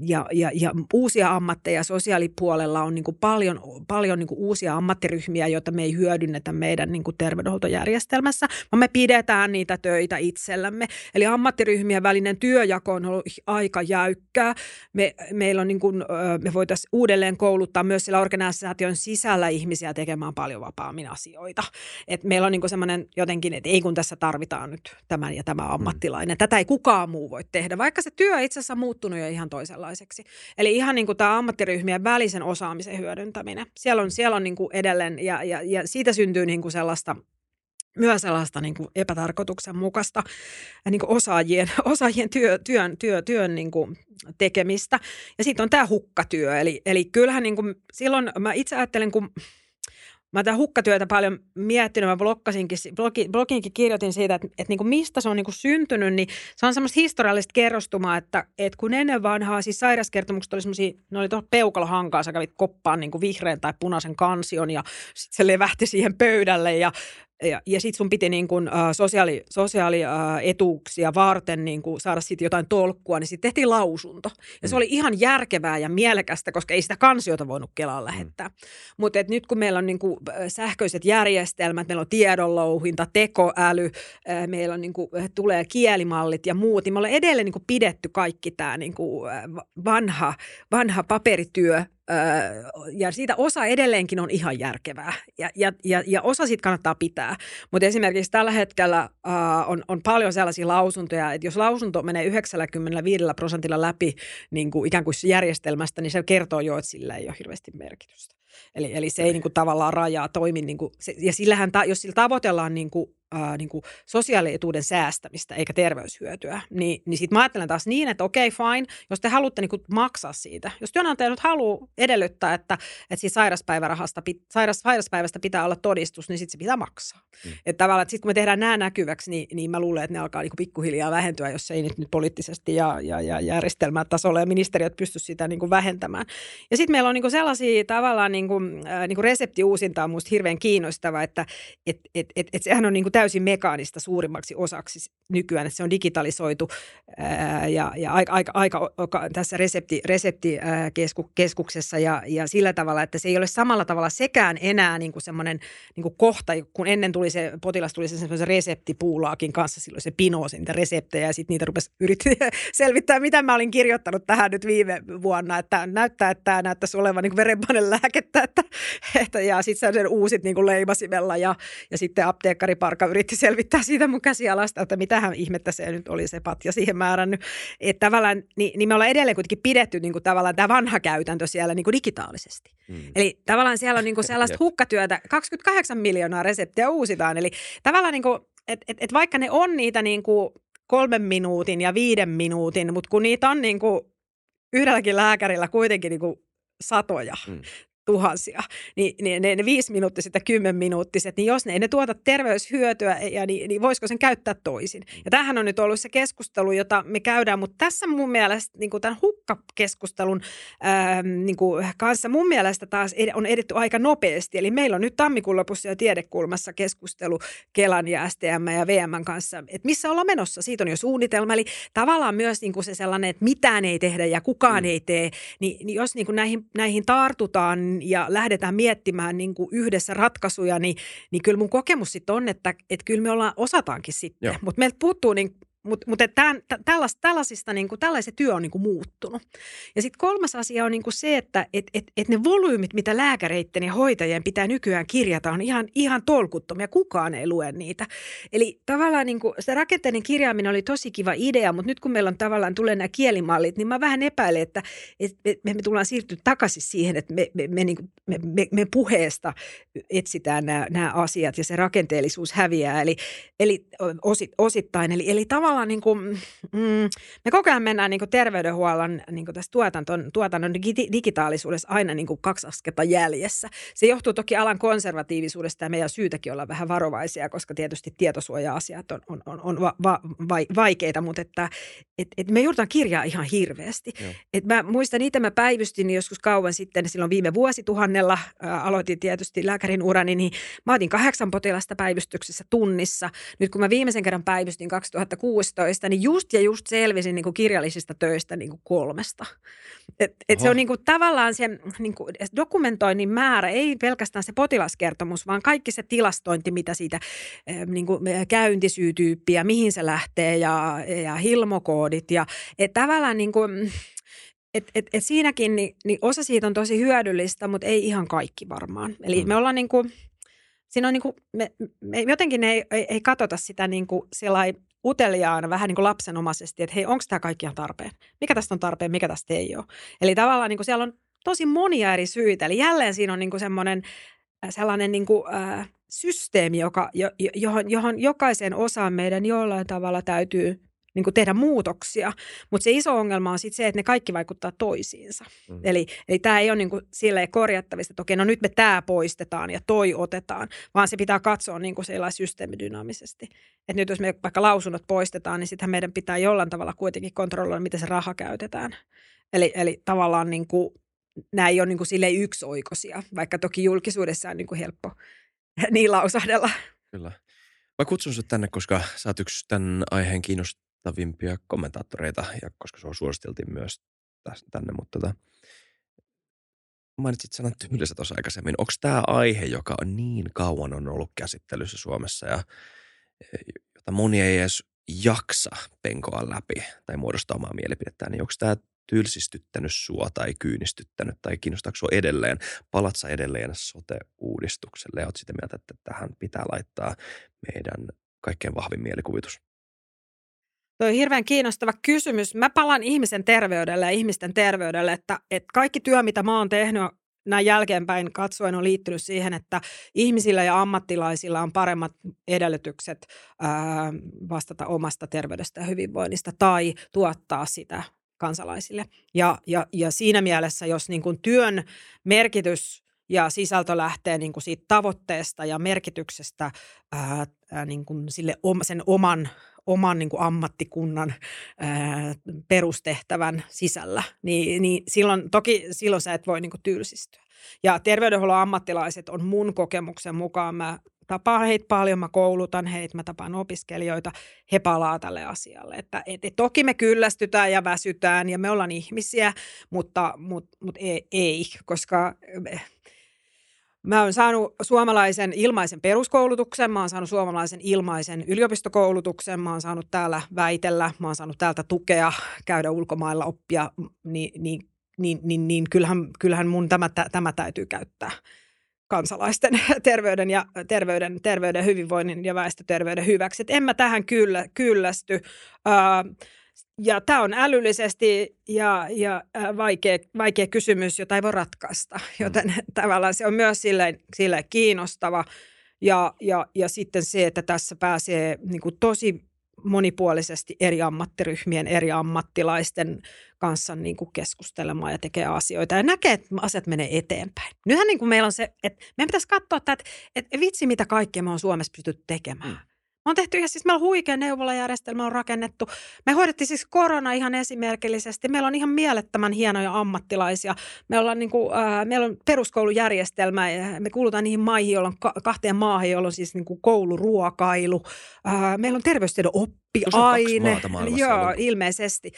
ja, ja, ja uusia ammatteja. Sosiaalipuolella on niin kuin paljon, paljon niin kuin uusia ammattiryhmiä, joita me ei hyödynnetä meidän niin kuin terveydenhuoltojärjestelmässä, vaan me pidetään niitä töitä itsellämme. Eli ammattiryhmien välinen työjako on ollut aika jäykkää. Me, meillä on niin kuin, me voitaisiin uudelleen kouluttaa myös sillä organisaation sisällä ihmisiä tekemään paljon vapaammin asioita. Et meillä on niin kuin semmoinen jotenkin, että ei kun tässä tarvitaan nyt tämän ja tämä mm. ammattilainen. Tätä ei kukaan muu voi tehdä, vaikka se työ itse asiassa on muuttunut jo ihan toisenlaiseksi. Eli ihan niin kuin tämä ammattiryhmien välisen osaamisen hyödyntäminen. Siellä on, siellä on niin kuin edelleen ja, ja, ja siitä syntyy niin kuin sellaista myös sellaista niin kuin epätarkoituksenmukaista niin kuin osaajien, (laughs) osaajien työ, työn, työ, työn niin kuin tekemistä. Ja sitten on tämä hukkatyö. Eli, eli kyllähän niin kuin, silloin mä itse ajattelen, kun Mä tätä hukkatyötä paljon miettinyt, mä blokkasinkin, blogi, bloginkin kirjoitin siitä, että, että niin kuin mistä se on niin kuin syntynyt, niin se on semmoista historiallista kerrostumaa, että, että kun ennen vanhaa siis sairauskertomukset oli semmoisia, ne oli tuolla peukalohankaa, sä kävit koppaan niin kuin vihreän tai punaisen kansion ja sitten se levähti siihen pöydälle ja ja, ja sitten sun piti niin kun, uh, sosiaali, sosiaalietuuksia uh, varten niin kun saada sitten jotain tolkkua, niin sitten tehtiin lausunto. Ja se mm. oli ihan järkevää ja mielekästä, koska ei sitä kansiota voinut Kelaan mm. lähettää. Mm. Mutta nyt kun meillä on niin kun, sähköiset järjestelmät, meillä on tiedonlouhinta, tekoäly, uh, meillä on niin kun, tulee kielimallit ja muut, niin me ollaan edelleen niin pidetty kaikki tämä niin vanha, vanha paperityö ja siitä osa edelleenkin on ihan järkevää ja, ja, ja, ja osa siitä kannattaa pitää. Mutta esimerkiksi tällä hetkellä uh, on, on paljon sellaisia lausuntoja, että jos lausunto menee 95 prosentilla läpi niin kuin ikään kuin järjestelmästä, niin se kertoo jo, että sillä ei ole hirveästi merkitystä. Eli, eli se ei niin kuin, tavallaan rajaa toimi. Niin kuin, se, ja sillähän, ta, jos sillä tavoitellaan niin kuin, ää, niin kuin sosiaalietuuden säästämistä eikä terveyshyötyä, niin, niin sitten mä ajattelen taas niin, että okei, okay, fine, jos te haluatte niin kuin maksaa siitä. Jos työnantaja nyt haluaa edellyttää, että, että siitä sairaspäivärahasta, sairas, sairaspäivästä pitää olla todistus, niin sitten se pitää maksaa. Mm. Että tavallaan, että sitten kun me tehdään nämä näkyväksi, niin, niin mä luulen, että ne alkaa niin kuin pikkuhiljaa vähentyä, jos ei nyt, nyt poliittisesti ja, ja, ja järjestelmätasolla ja ministeriöt pysty sitä niin kuin vähentämään. Ja sitten meillä on niin kuin sellaisia tavallaan niin kuin, äh, niin kuin reseptiuusinta on minusta hirveän kiinnostava, että et, et, et, et sehän on niin kuin täysin mekaanista suurimmaksi osaksi nykyään, että se on digitalisoitu ää, ja, ja aika, aika, aika, aika tässä resepti, reseptikeskuksessa ja, ja sillä tavalla, että se ei ole samalla tavalla sekään enää niin kuin semmoinen niin kuin kohta, kun ennen tuli se, potilas tuli se semmoisen reseptipuulaakin kanssa, silloin se pinosi niitä reseptejä ja sitten niitä rupesi yrittää (laughs) selvittää, mitä mä olin kirjoittanut tähän nyt viime vuonna, että näyttää, että tämä näyttäisi olevan niin verenpainelääkettä, (laughs) että, että ja sitten sen uusit niin kuin leimasimella ja, ja sitten apteekkariparka yritti selvittää siitä mun käsialasta, että mitähän ihmettä se nyt oli se patja siihen määrännyt. Että tavallaan, niin, niin me ollaan edelleen kuitenkin pidetty niin kuin tavallaan tämä vanha käytäntö siellä niin kuin digitaalisesti. Mm. Eli tavallaan siellä on niin kuin (laughs) sellaista hukkatyötä, 28 miljoonaa reseptiä uusitaan. Eli tavallaan niin kuin, et, et, et vaikka ne on niitä niin kuin kolmen minuutin ja viiden minuutin, mutta kun niitä on niin kuin yhdelläkin lääkärillä kuitenkin niin kuin satoja, mm tuhansia, niin, niin ne, ne viisi minuuttiset ja kymmen minuuttiset, niin jos ne ei ne tuota terveyshyötyä, ja niin, niin voisiko sen käyttää toisin? Ja tähän on nyt ollut se keskustelu, jota me käydään, mutta tässä mun mielestä niin kuin tämän hukkakeskustelun ää, niin kuin kanssa mun mielestä taas on edetty aika nopeasti. Eli meillä on nyt tammikuun lopussa ja tiedekulmassa keskustelu Kelan ja STM ja VM kanssa, että missä ollaan menossa. Siitä on jo suunnitelma. Eli tavallaan myös niin kuin se sellainen, että mitään ei tehdä ja kukaan mm. ei tee, niin, niin jos niin kuin näihin, näihin tartutaan, ja lähdetään miettimään niin kuin yhdessä ratkaisuja, niin, niin kyllä mun kokemus sitten on, että, että kyllä me ollaan, osataankin sitten. Mutta meiltä puuttuu niin mutta mut tällas, tällaisista, niin kuin, tällaiset työ on niin kuin muuttunut. Ja sitten kolmas asia on niin kuin se, että et, et, et ne volyymit, mitä lääkäreiden ja hoitajien pitää nykyään kirjata, on ihan, ihan tolkuttomia. Kukaan ei lue niitä. Eli tavallaan niin kuin, se rakenteiden kirjaaminen oli tosi kiva idea, mutta nyt kun meillä on tavallaan tulee nämä kielimallit, niin mä vähän epäilen, että, että me, me tullaan siirtyä takaisin siihen, että me, me, me, niin kuin, me, me, me puheesta etsitään nämä, asiat ja se rakenteellisuus häviää. Eli, eli osit, osittain. Eli, eli tavallaan niin kuin, mm, me koko ajan mennään niin kuin terveydenhuollon niin kuin tässä tuotanton, tuotannon digitaalisuudessa aina niin kuin kaksi askelta jäljessä. Se johtuu toki alan konservatiivisuudesta ja meidän syytäkin olla vähän varovaisia, koska tietysti tietosuoja-asiat on, on, on, on va, va, va, vaikeita, mutta että et, et me joudutaan kirjaa ihan hirveästi. Et mä muistan itse, mä päivystin joskus kauan sitten, silloin viime vuosituhannella ää, aloitin tietysti lääkärin urani, niin mä otin kahdeksan potilasta päivystyksessä tunnissa. Nyt kun mä viimeisen kerran päivystin 2016, niin just ja just selvisin niin kuin kirjallisista töistä niin kuin kolmesta. Et, et se on niin kuin, tavallaan se niin kuin, dokumentoinnin määrä, ei pelkästään se potilaskertomus, vaan kaikki se tilastointi, mitä siitä niin kuin, käyntisyytyyppiä, mihin se lähtee ja, ja hilmokoodit. Ja, et tavallaan niin kuin, et, et, et siinäkin niin, niin osa siitä on tosi hyödyllistä, mutta ei ihan kaikki varmaan. Eli mm. me ollaan niin kuin, siinä on niin kuin, me, me jotenkin ei, ei, ei katsota sitä niin kuin uteliaana vähän niin kuin lapsenomaisesti, että hei, onko tämä kaikki ihan tarpeen? Mikä tästä on tarpeen, mikä tästä ei ole? Eli tavallaan niin kuin siellä on tosi monia eri syitä. Eli jälleen siinä on niin kuin semmoinen sellainen niin kuin, äh, systeemi, joka, johon, johon jokaisen osaan meidän jollain tavalla täytyy niin kuin tehdä muutoksia. Mutta se iso ongelma on sitten se, että ne kaikki vaikuttaa toisiinsa. Mm. Eli, eli tämä ei ole niin kuin silleen korjattavista, että okei, no nyt me tämä poistetaan ja toi otetaan, vaan se pitää katsoa niin kuin systeemidynaamisesti. Että nyt jos me vaikka lausunnot poistetaan, niin sittenhän meidän pitää jollain tavalla kuitenkin kontrolloida, miten se raha käytetään. Eli, eli tavallaan niin kuin, nämä ei ole niin kuin silleen yksioikoisia, vaikka toki julkisuudessa on niin kuin helppo (laughs) niin lausahdella. Kyllä. Mä kutsun sinut tänne, koska sä oot yksi tämän aiheen kiinnostavimpia kommentaattoreita, ja koska sua suositeltiin myös tänne, mutta tota, mainitsit sanan tyylissä tuossa aikaisemmin. Onko tämä aihe, joka on niin kauan on ollut käsittelyssä Suomessa ja jota moni ei edes jaksa penkoa läpi tai muodostaa omaa mielipidettään, niin onko tämä tylsistyttänyt sua tai kyynistyttänyt tai kiinnostaako sua edelleen? Palat sä edelleen sote-uudistukselle ja oot sitä mieltä, että tähän pitää laittaa meidän kaikkein vahvin mielikuvitus? Tuo on hirveän kiinnostava kysymys. Mä palaan ihmisen terveydelle ja ihmisten terveydelle, että, että kaikki työ, mitä mä oon tehnyt näin jälkeenpäin katsoen on liittynyt siihen, että ihmisillä ja ammattilaisilla on paremmat edellytykset ää, vastata omasta terveydestä ja hyvinvoinnista tai tuottaa sitä kansalaisille. Ja, ja, ja siinä mielessä, jos niin kuin työn merkitys ja sisältö lähtee niin kuin siitä tavoitteesta ja merkityksestä ää, ää, niin kuin sille om, sen oman, oman niin kuin ammattikunnan ää, perustehtävän sisällä, niin, niin silloin, toki silloin sä et voi niin kuin tylsistyä. Ja terveydenhuollon ammattilaiset on mun kokemuksen mukaan, mä tapaan heitä paljon, mä koulutan heitä, mä tapaan opiskelijoita, he palaa tälle asialle. Että, et, et, toki me kyllästytään ja väsytään ja me ollaan ihmisiä, mutta, mutta, mutta ei, ei, koska Mä oon saanut suomalaisen ilmaisen peruskoulutuksen, mä oon saanut suomalaisen ilmaisen yliopistokoulutuksen, mä oon saanut täällä väitellä, mä oon saanut täältä tukea, käydä ulkomailla oppia, niin, niin, niin, niin, niin kyllähän, kyllähän mun tämä, tämä täytyy käyttää kansalaisten (laughs) terveyden ja terveyden, terveyden hyvinvoinnin ja väestöterveyden hyväksi. Et en mä tähän kyllä, kyllästy. Ja tämä on älyllisesti ja, ja vaikea, vaikea kysymys, jota ei voi ratkaista. Mm. Joten (laughs) tavallaan se on myös sille, sille kiinnostava. Ja, ja, ja sitten se, että tässä pääsee niin kuin tosi monipuolisesti eri ammattiryhmien, eri ammattilaisten kanssa niin kuin keskustelemaan ja tekee asioita ja näkee, että asiat menee eteenpäin. Nythän niin kuin meillä on se, että meidän pitäisi katsoa, että, että vitsi mitä kaikkea me on Suomessa pystytty tekemään. Mm on tehty ihan siis, meillä on huikea neuvolajärjestelmä on rakennettu. Me hoidettiin siis korona ihan esimerkillisesti. Meillä on ihan mielettömän hienoja ammattilaisia. Me ollaan niin kuin, äh, meillä on peruskoulujärjestelmä ja me kuulutaan niihin maihin, joilla on ka- kahteen maahan, joilla on siis niin kuin kouluruokailu. Äh, meillä on terveystiedon oppi oppiaine. Joo, ollut. ilmeisesti.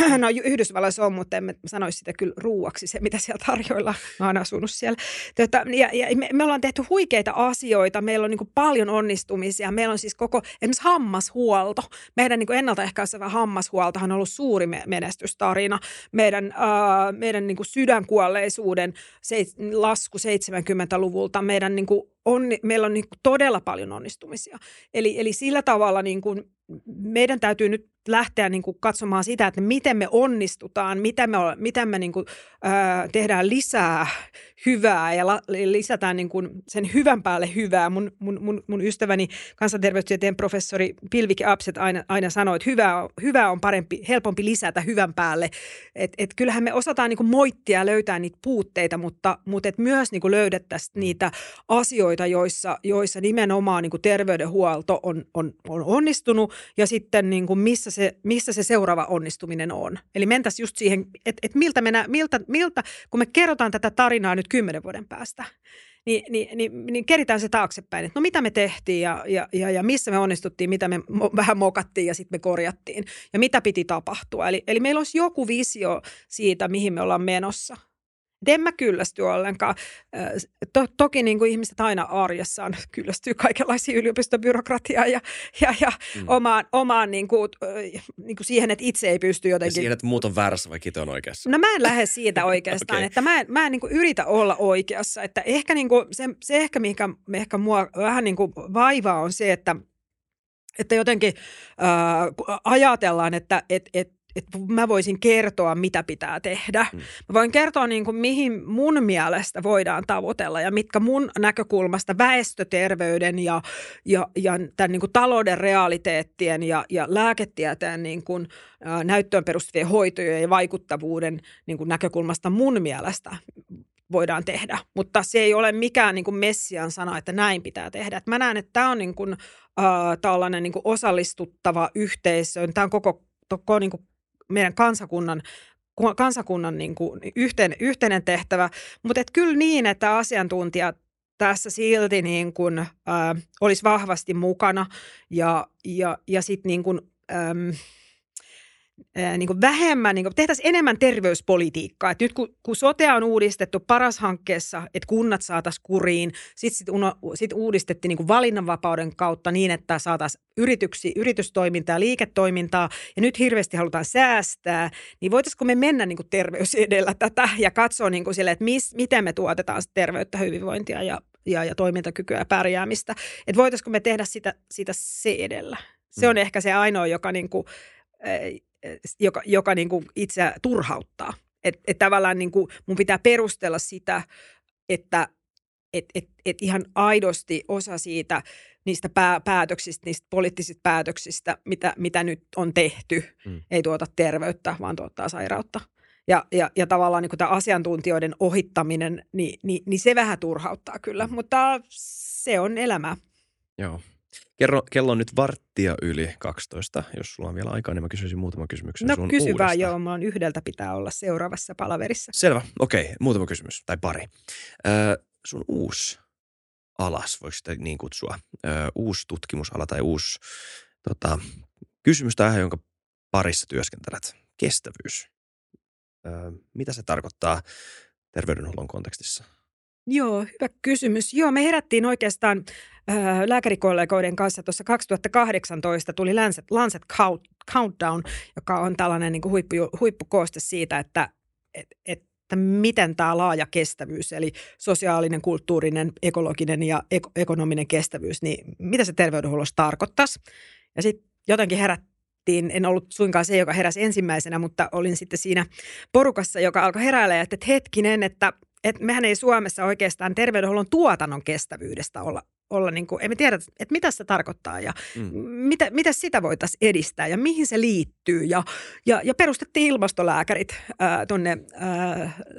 Oh. (clears throat) No Yhdysvalloissa on, mutta en sanoisi sitä kyllä ruuaksi, se mitä siellä tarjoilla. Mä oon asunut siellä. Tota, ja, ja me, me ollaan tehty huikeita asioita, meillä on niin kuin paljon onnistumisia. Meillä on siis koko koko esimerkiksi hammashuolto. Meidän niin kuin ennaltaehkäisevä hammashuoltohan on ollut suuri menestystarina. Meidän, äh, meidän niin kuin sydänkuolleisuuden lasku 70-luvulta, meidän niin kuin on, meillä on niin todella paljon onnistumisia. Eli, eli sillä tavalla niin kuin meidän täytyy nyt lähteä niin kuin katsomaan sitä, että miten me onnistutaan, mitä me, mitä me niin kuin, ää, tehdään lisää hyvää ja la, lisätään niin kuin sen hyvän päälle hyvää. Mun, mun, mun, mun ystäväni kansanterveystieteen professori Pilvike Apset aina, aina sanoi, että hyvää, hyvää on parempi, helpompi lisätä hyvän päälle. Et, et kyllähän me osataan niin kuin moittia ja löytää niitä puutteita, mutta, mutta et myös niin kuin löydettäisiin mm. niitä asioita, joissa, joissa nimenomaan niin kuin terveydenhuolto on, on, on onnistunut ja sitten niin kuin missä, se, missä se seuraava onnistuminen on. Eli mentäisiin just siihen, että, että miltä, me, miltä, miltä, kun me kerrotaan tätä tarinaa nyt kymmenen vuoden päästä, niin, niin, niin, niin keritään se taaksepäin, että no mitä me tehtiin ja, ja, ja, ja missä me onnistuttiin, mitä me mo- vähän mokattiin ja sitten me korjattiin ja mitä piti tapahtua. Eli, eli meillä olisi joku visio siitä, mihin me ollaan menossa – en mä kyllästy ollenkaan. To, toki niin kuin ihmiset aina arjessaan (laughs) kyllästyy kaikenlaisiin yliopistobyrokratiaan ja, ja, ja mm. omaan, omaan niin kuin, niin kuin siihen, että itse ei pysty jotenkin. Ja siihen, että muut on väärässä vai on oikeassa. No mä en lähde siitä (laughs) oikeastaan, okay. että mä en, mä en niin kuin yritä olla oikeassa. Että ehkä niin kuin, se, se ehkä, mikä ehkä mua vähän niin kuin vaivaa on se, että että jotenkin äh, ajatellaan, että et, et, että mä voisin kertoa, mitä pitää tehdä. Mm. Mä voin kertoa, niin kuin, mihin mun mielestä voidaan tavoitella ja mitkä mun näkökulmasta väestöterveyden ja, ja, ja tämän niin kuin talouden realiteettien ja, ja lääketieteen niin kuin, ä, näyttöön perustuvien hoitojen ja vaikuttavuuden niin kuin näkökulmasta mun mielestä voidaan tehdä. Mutta se ei ole mikään niin kuin messian sana, että näin pitää tehdä. Et mä näen, että tämä on niin kuin, äh, tällainen niin kuin osallistuttava yhteisö. Tämä on koko, koko niin kuin meidän kansakunnan kansakunnan niin kuin yhteen, yhteinen tehtävä, mutta et kyllä niin, että asiantuntijat tässä silti niin kuin, äh, olisi vahvasti mukana ja, ja, ja sitten niin ähm, niin kuin vähemmän, niin kuin tehtäisiin enemmän terveyspolitiikkaa. Et nyt kun, kun sote on uudistettu paras-hankkeessa, että kunnat saataisiin kuriin, sitten sit, sit uudistettiin niin kuin valinnanvapauden kautta niin, että saataisiin yrityksi, yritystoimintaa ja liiketoimintaa, ja nyt hirveästi halutaan säästää, niin voitaisiinko me mennä niin kuin terveys edellä tätä ja katsoa niin kuin sille, että mis, miten me tuotetaan terveyttä, hyvinvointia ja, ja, ja toimintakykyä ja pärjäämistä. Että voitaisiinko me tehdä sitä, sitä se edellä. Se mm. on ehkä se ainoa, joka niin kuin, joka, joka niin kuin itseä turhauttaa. Että et tavallaan niin kuin mun pitää perustella sitä, että et, et, et ihan aidosti osa siitä niistä pää, päätöksistä, niistä poliittisista päätöksistä, mitä, mitä nyt on tehty, mm. ei tuota terveyttä, vaan tuottaa sairautta. Ja, ja, ja tavallaan niin tämä asiantuntijoiden ohittaminen, niin, niin, niin se vähän turhauttaa kyllä, mm. mutta se on elämää. Joo. Kerro, kello on nyt varttia yli 12. Jos sulla on vielä aikaa, niin mä kysyisin muutaman kysymyksen no, sun kysy vaan, joo. Mä on yhdeltä pitää olla seuraavassa palaverissa. Selvä, okei. Okay. Muutama kysymys, tai pari. Ö, sun uusi alas, voiko sitä niin kutsua, ö, uusi tutkimusala tai uusi tota, kysymys tähän, jonka parissa työskentelet. Kestävyys. Ö, mitä se tarkoittaa terveydenhuollon kontekstissa? Joo, hyvä kysymys. Joo, me herättiin oikeastaan äh, lääkärikollegoiden kanssa tuossa 2018 tuli Lancet, Lancet Countdown, joka on tällainen niin kuin huippu, huippukooste siitä, että et, et, että miten tämä laaja kestävyys, eli sosiaalinen, kulttuurinen, ekologinen ja ek- ekonominen kestävyys, niin mitä se terveydenhuollossa tarkoittaisi. Ja sitten jotenkin herättiin, en ollut suinkaan se, joka heräsi ensimmäisenä, mutta olin sitten siinä porukassa, joka alkoi heräillä, että hetkinen, että että mehän ei Suomessa oikeastaan terveydenhuollon tuotannon kestävyydestä olla olla niin kuin, emme tiedä, että mitä se tarkoittaa ja mm. mitä, mitä sitä voitaisiin edistää ja mihin se liittyy. Ja, ja, ja perustettiin ilmastolääkärit tuonne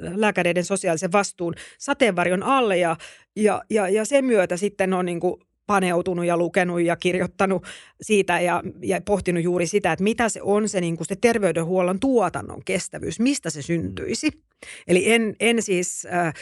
lääkäreiden sosiaalisen vastuun sateenvarjon alle ja, ja, ja, ja sen myötä sitten on niin kuin paneutunut ja lukenut ja kirjoittanut siitä ja, ja pohtinut juuri sitä, että mitä se on se, niin kuin se terveydenhuollon tuotannon kestävyys, mistä se syntyisi. Eli en, en siis äh,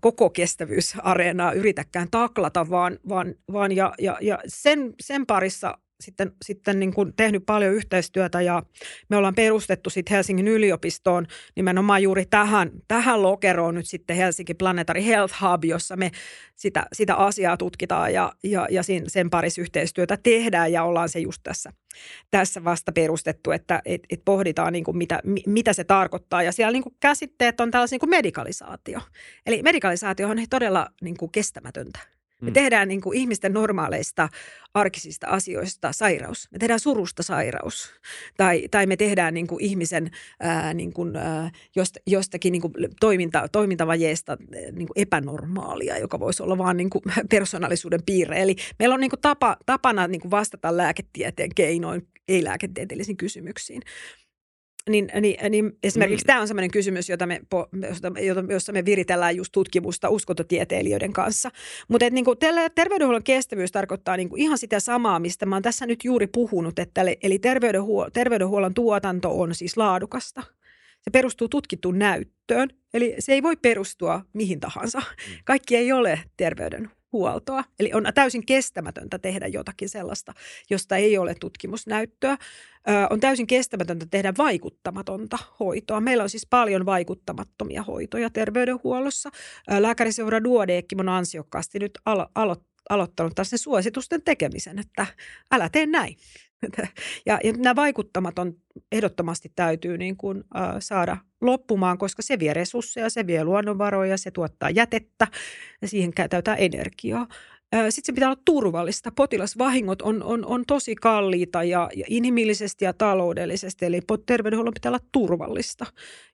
koko kestävyysareenaa yritäkään taklata, vaan, vaan, vaan ja, ja, ja sen, sen parissa sitten, sitten niin kuin tehnyt paljon yhteistyötä ja me ollaan perustettu sitten Helsingin yliopistoon nimenomaan juuri tähän, tähän lokeroon nyt sitten Helsinki Planetary Health Hub, jossa me sitä, sitä asiaa tutkitaan ja, ja, ja sen, parissa yhteistyötä tehdään ja ollaan se just tässä, tässä vasta perustettu, että et, et pohditaan niin kuin mitä, mitä se tarkoittaa ja siellä niin kuin käsitteet on tällaisia niin kuin medikalisaatio. Eli medikalisaatio on todella niin kuin kestämätöntä me mm. tehdään niin kuin ihmisten normaaleista arkisista asioista sairaus. Me tehdään surusta sairaus. Tai, tai me tehdään niin kuin ihmisen ää, niin kuin, ää, jost, jostakin niin kuin toiminta, toimintavajeesta niin kuin epänormaalia, joka voisi olla vain niin kuin (laughs) persoonallisuuden piirre. Eli meillä on niin kuin tapa, tapana niin kuin vastata lääketieteen keinoin ei-lääketieteellisiin kysymyksiin niin, niin, niin esimerkiksi mm. tämä on sellainen kysymys, jota me, jossa me viritellään just tutkimusta uskontotieteilijöiden kanssa. Mutta niin terveydenhuollon kestävyys tarkoittaa niin kuin ihan sitä samaa, mistä mä oon tässä nyt juuri puhunut, että eli terveydenhuollon, terveydenhuollon tuotanto on siis laadukasta. Se perustuu tutkittuun näyttöön, eli se ei voi perustua mihin tahansa. Mm. Kaikki ei ole terveyden huoltoa. Eli on täysin kestämätöntä tehdä jotakin sellaista, josta ei ole tutkimusnäyttöä. Ö, on täysin kestämätöntä tehdä vaikuttamatonta hoitoa. Meillä on siis paljon vaikuttamattomia hoitoja terveydenhuollossa. Lääkäriseura Duodeckim on ansiokkaasti nyt alo- alo- aloittanut taas sen suositusten tekemisen, että älä tee näin. (laughs) Ja, ja nämä vaikuttamaton ehdottomasti täytyy niin kuin, äh, saada loppumaan, koska se vie resursseja, se vie luonnonvaroja, se tuottaa jätettä ja siihen käytetään energiaa. Sitten se pitää olla turvallista. Potilasvahingot on, on, on tosi kalliita ja, ja inhimillisesti ja taloudellisesti, eli terveydenhuollon pitää olla turvallista.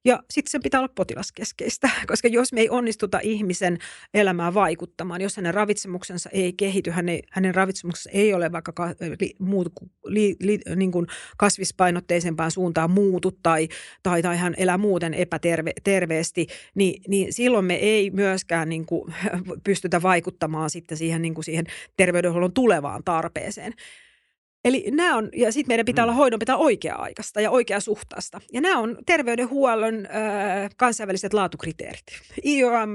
Ja sitten se pitää olla potilaskeskeistä, (laughs) koska jos me ei onnistuta ihmisen elämään vaikuttamaan, jos hänen ravitsemuksensa ei kehity, hänen, hänen ravitsemuksensa ei ole vaikka ka, li, muut, li, li, niin kuin kasvispainotteisempaan suuntaan muutu tai, tai, tai hän elää muuten epäterveesti, niin, niin silloin me ei myöskään niin kuin, (laughs) pystytä vaikuttamaan sitten siihen niin kuin siihen terveydenhuollon tulevaan tarpeeseen. Eli nämä on, ja sitten meidän pitää mm. olla hoidon pitää oikea-aikaista ja oikeasuhtaista. Ja nämä on terveydenhuollon äh, kansainväliset laatukriteerit. IOM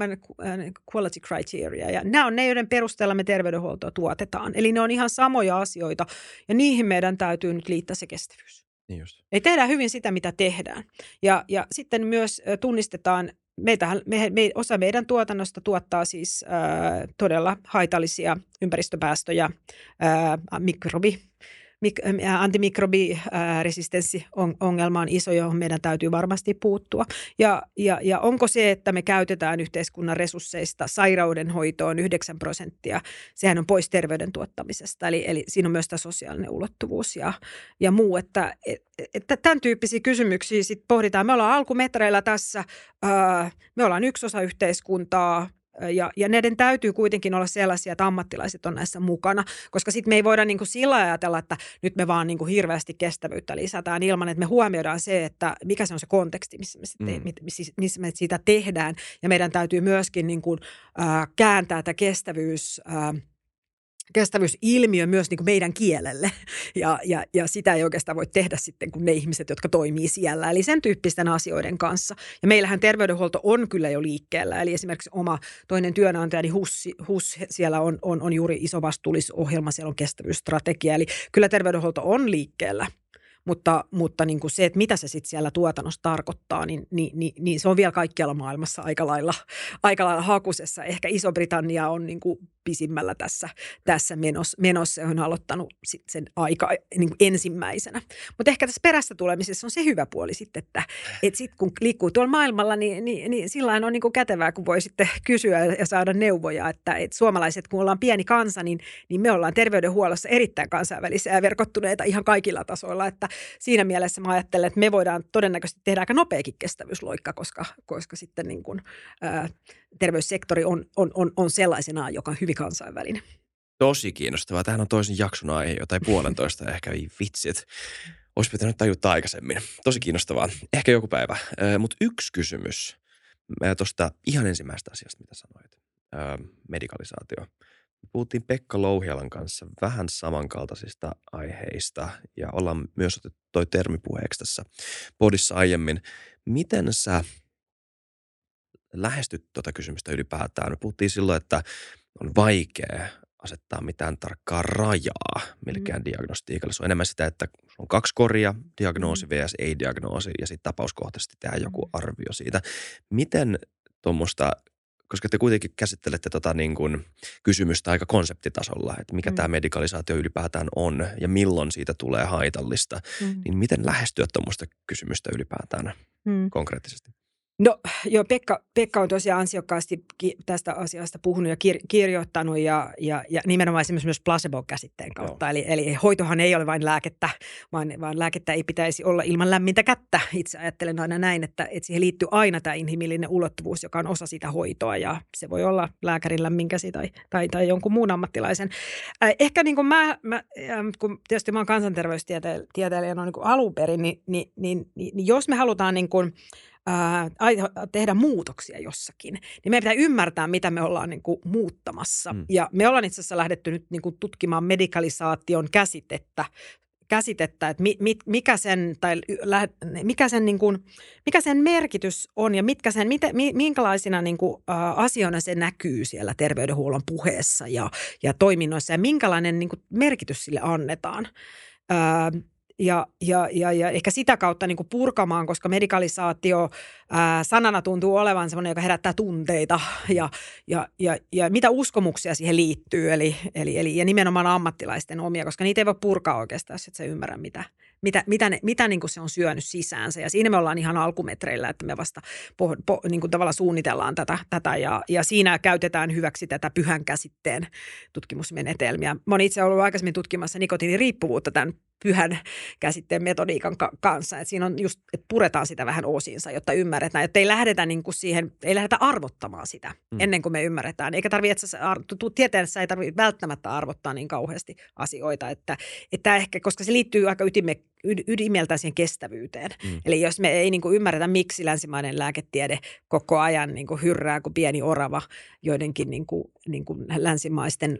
Quality Criteria. Ja nämä on ne, joiden perusteella me terveydenhuoltoa tuotetaan. Eli ne on ihan samoja asioita ja niihin meidän täytyy nyt liittää se kestävyys. Niin just. Eli tehdään hyvin sitä, mitä tehdään. Ja, ja sitten myös tunnistetaan Meitähän, me, me, osa meidän tuotannosta tuottaa siis ää, todella haitallisia ympäristöpäästöjä, ää, mikrobi, mik, antimikrobiresistenssiongelma on iso, johon meidän täytyy varmasti puuttua. Ja, ja, ja onko se, että me käytetään yhteiskunnan resursseista sairaudenhoitoon 9 prosenttia, sehän on pois terveyden tuottamisesta. Eli, eli siinä on myös tämä sosiaalinen ulottuvuus ja, ja muu, että, että tämän tyyppisiä kysymyksiä sitten pohditaan. Me ollaan alkumetreillä tässä, me ollaan yksi osa yhteiskuntaa, ja, ja näiden täytyy kuitenkin olla sellaisia, että ammattilaiset on näissä mukana, koska sitten me ei voida niin kuin sillä ajatella, että nyt me vaan niin kuin hirveästi kestävyyttä lisätään ilman, että me huomioidaan se, että mikä se on se konteksti, missä me, sitten, mm. missä me sitä tehdään. Ja meidän täytyy myöskin niin kuin, äh, kääntää tämä kestävyys äh, kestävyysilmiö myös niin kuin meidän kielelle. Ja, ja, ja sitä ei oikeastaan voi tehdä sitten kuin ne ihmiset, jotka toimii siellä. Eli sen tyyppisten asioiden kanssa. Ja meillähän terveydenhuolto on kyllä jo liikkeellä. Eli esimerkiksi oma toinen työnantaja, niin HUS, HUS siellä on, on, on juuri iso vastuullisohjelma, siellä on kestävyysstrategia. Eli kyllä terveydenhuolto on liikkeellä mutta, mutta niin kuin se, että mitä se sitten siellä tuotannossa tarkoittaa, niin, niin, niin, niin se on vielä kaikkialla maailmassa aika lailla, aika lailla hakusessa. Ehkä Iso-Britannia on niin kuin pisimmällä tässä, tässä menossa, menossa on aloittanut sit sen aika niin kuin ensimmäisenä. Mutta ehkä tässä perässä tulemisessa on se hyvä puoli sitten, että et sit kun liikkuu tuolla maailmalla, niin, niin, niin sillä on niin kuin kätevää, kun voi sitten kysyä ja saada neuvoja, että et suomalaiset, kun ollaan pieni kansa, niin, niin me ollaan terveydenhuollossa erittäin kansainvälisiä ja verkottuneita ihan kaikilla tasoilla, että siinä mielessä mä ajattelen, että me voidaan todennäköisesti tehdä aika nopeakin kestävyysloikka, koska, koska sitten niin kuin, ää, terveyssektori on, on, on, on sellaisenaan, joka on hyvin kansainvälinen. Tosi kiinnostavaa. Tähän on toisen jakson aihe tai puolentoista (laughs) ehkä, ei vitsit. Olisi pitänyt tajuta aikaisemmin. Tosi kiinnostavaa. Ehkä joku päivä. Mutta yksi kysymys tuosta ihan ensimmäistä asiasta, mitä sanoit. medikalisaatio. Puhuttiin Pekka Louhialan kanssa vähän samankaltaisista aiheista ja ollaan myös otettu toi termi puheeksi tässä podissa aiemmin. Miten sä lähestyt tuota kysymystä ylipäätään? Me puhuttiin silloin, että on vaikea asettaa mitään tarkkaa rajaa millekään mm. diagnostiikalle. Se on enemmän sitä, että on kaksi koria, diagnoosi mm. vs. ei-diagnoosi ja sitten tapauskohtaisesti tehdään joku mm. arvio siitä. Miten tuommoista koska te kuitenkin käsittelette tota niin kuin kysymystä aika konseptitasolla, että mikä mm. tämä medikalisaatio ylipäätään on ja milloin siitä tulee haitallista, mm. niin miten lähestyä tuommoista kysymystä ylipäätään mm. konkreettisesti? No (sighs) joo, Pekka, Pekka on tosiaan ansiokkaasti tästä asiasta puhunut ja kir- kirjoittanut ja, ja, ja nimenomaan esimerkiksi myös placebo-käsitteen kautta. Eli, eli hoitohan ei ole vain lääkettä, vaan, vaan lääkettä ei pitäisi olla ilman lämmintä kättä. Itse ajattelen aina näin, että, että siihen liittyy aina tämä inhimillinen ulottuvuus, joka on osa sitä hoitoa ja se voi olla lääkärin lämmin käsi tai, tai, tai jonkun muun ammattilaisen. Äh, ehkä niin kuin mä, mä äh, kun tietysti mä oon kansanterveystieteilijä no niin alun perin, niin, niin, niin, niin, niin jos me halutaan niin kuin – ää, tehdä muutoksia jossakin, niin meidän pitää ymmärtää, mitä me ollaan niin kuin muuttamassa. Mm. Ja me ollaan itse asiassa lähdetty nyt niin kuin tutkimaan medikalisaation käsitettä käsitettä, että mi, mi, mikä sen, tai mikä sen, niin kuin, mikä sen merkitys on ja mitkä sen, miten, minkälaisina niin kuin, ä, asioina se näkyy siellä terveydenhuollon puheessa ja, ja toiminnoissa ja minkälainen niin kuin, merkitys sille annetaan. Ä, ja, ja, ja, ja ehkä sitä kautta niin kuin purkamaan, koska medikalisaatio ää, sanana tuntuu olevan sellainen, joka herättää tunteita ja, ja, ja, ja mitä uskomuksia siihen liittyy, eli, eli, eli ja nimenomaan ammattilaisten omia, koska niitä ei voi purkaa oikeastaan, jos et sä ymmärrä, mitä, mitä, mitä, ne, mitä niin kuin se on syönyt sisäänsä. Ja siinä me ollaan ihan alkumetreillä, että me vasta po, po, niin kuin tavallaan suunnitellaan tätä, tätä ja, ja siinä käytetään hyväksi tätä pyhän käsitteen tutkimusmenetelmiä. Mä oon itse ollut aikaisemmin tutkimassa nikotiiniriippuvuutta tämän pyhän käsitteen metodiikan ka- kanssa. Et siinä on just, että puretaan sitä vähän osiinsa, jotta ymmärretään, että ei lähdetä niin kuin siihen, ei lähdetä arvottamaan sitä mm. ennen kuin me ymmärretään. Eikä tarvitse, että sä ei tarvitse välttämättä arvottaa niin kauheasti asioita, että, että ehkä, koska se liittyy aika ytime, ydimeltään siihen kestävyyteen. Mm. Eli jos me ei niin kuin ymmärretä, miksi länsimainen lääketiede koko ajan niin kuin hyrrää kuin pieni orava joidenkin niin kuin, niin kuin länsimaisten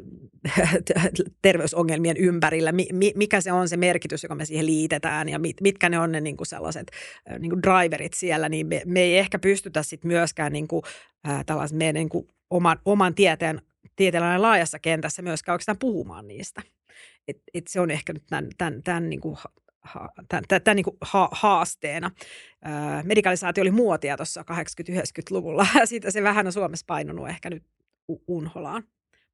(laughs) terveysongelmien ympärillä, mikä se on se merkitys, joka me siihen liitetään ja mit, mitkä ne on ne niin kuin sellaiset niin kuin driverit siellä, niin me, me ei ehkä pystytä sitten myöskään niin kuin, äh, tällaisen meidän niin kuin oman, oman tieteen tieteellinen laajassa kentässä myöskään oikeastaan puhumaan niistä. Et, et se on ehkä nyt tämän, tämän, tämän niin kuin tämän, niin ha, haasteena. Ää, medikalisaatio oli muotia tuossa 80-90-luvulla. (laughs) Siitä se vähän on Suomessa painunut ehkä nyt unholaan.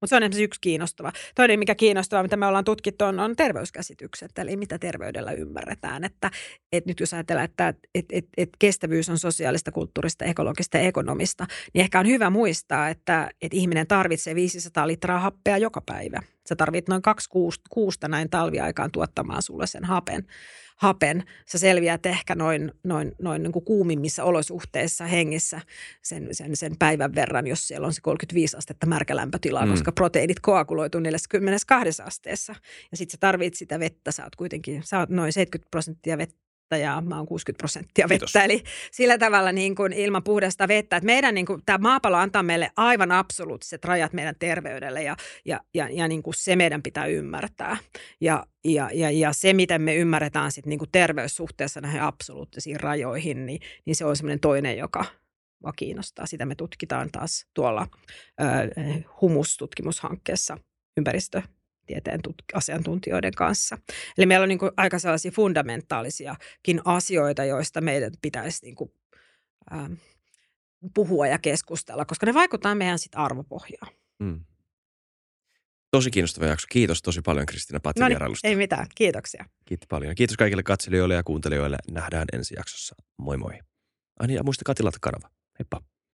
Mutta se on esimerkiksi yksi kiinnostava. Toinen, mikä kiinnostavaa, mitä me ollaan tutkittu, on, on terveyskäsitykset, eli mitä terveydellä ymmärretään. Että, et nyt jos ajatellaan, että et, et, et kestävyys on sosiaalista, kulttuurista, ekologista ja ekonomista, niin ehkä on hyvä muistaa, että et ihminen tarvitsee 500 litraa happea joka päivä. Sä tarvit noin kaksi kuusta näin talviaikaan tuottamaan sulle sen hapen hapen. Sä selviät ehkä noin, noin, noin niin kuin kuumimmissa olosuhteissa hengissä sen, sen, sen päivän verran, jos siellä on se 35 astetta märkälämpötilaa, mm. koska proteiinit koaguloituu 42 asteessa. Ja sitten sä tarvit sitä vettä, sä oot kuitenkin, sä oot noin 70 prosenttia vettä vettä ja mä oon 60 prosenttia vettä. Kiitos. Eli sillä tavalla niin kuin ilman puhdasta vettä. Että meidän niin kuin, tämä maapallo antaa meille aivan absoluuttiset rajat meidän terveydelle ja, ja, ja, ja niin kuin se meidän pitää ymmärtää. Ja, ja, ja, ja se, miten me ymmärretään sit niin kuin terveyssuhteessa näihin absoluuttisiin rajoihin, niin, niin se on semmoinen toinen, joka, mua kiinnostaa. Sitä me tutkitaan taas tuolla ö, humustutkimushankkeessa ympäristö- tieteen tut- asiantuntijoiden kanssa. Eli meillä on niin kuin aika sellaisia fundamentaalisiakin asioita, joista meidän pitäisi niin kuin, ähm, puhua ja keskustella, koska ne vaikuttaa meidän sit arvopohjaan. Mm. Tosi kiinnostava jakso. Kiitos tosi paljon Kristina Patsin no niin, vierailusta. ei mitään. Kiitoksia. Kiitos paljon. Kiitos kaikille katselijoille ja kuuntelijoille. Nähdään ensi jaksossa. Moi moi. Ani ja muistakaa tilata kanava. Heippa.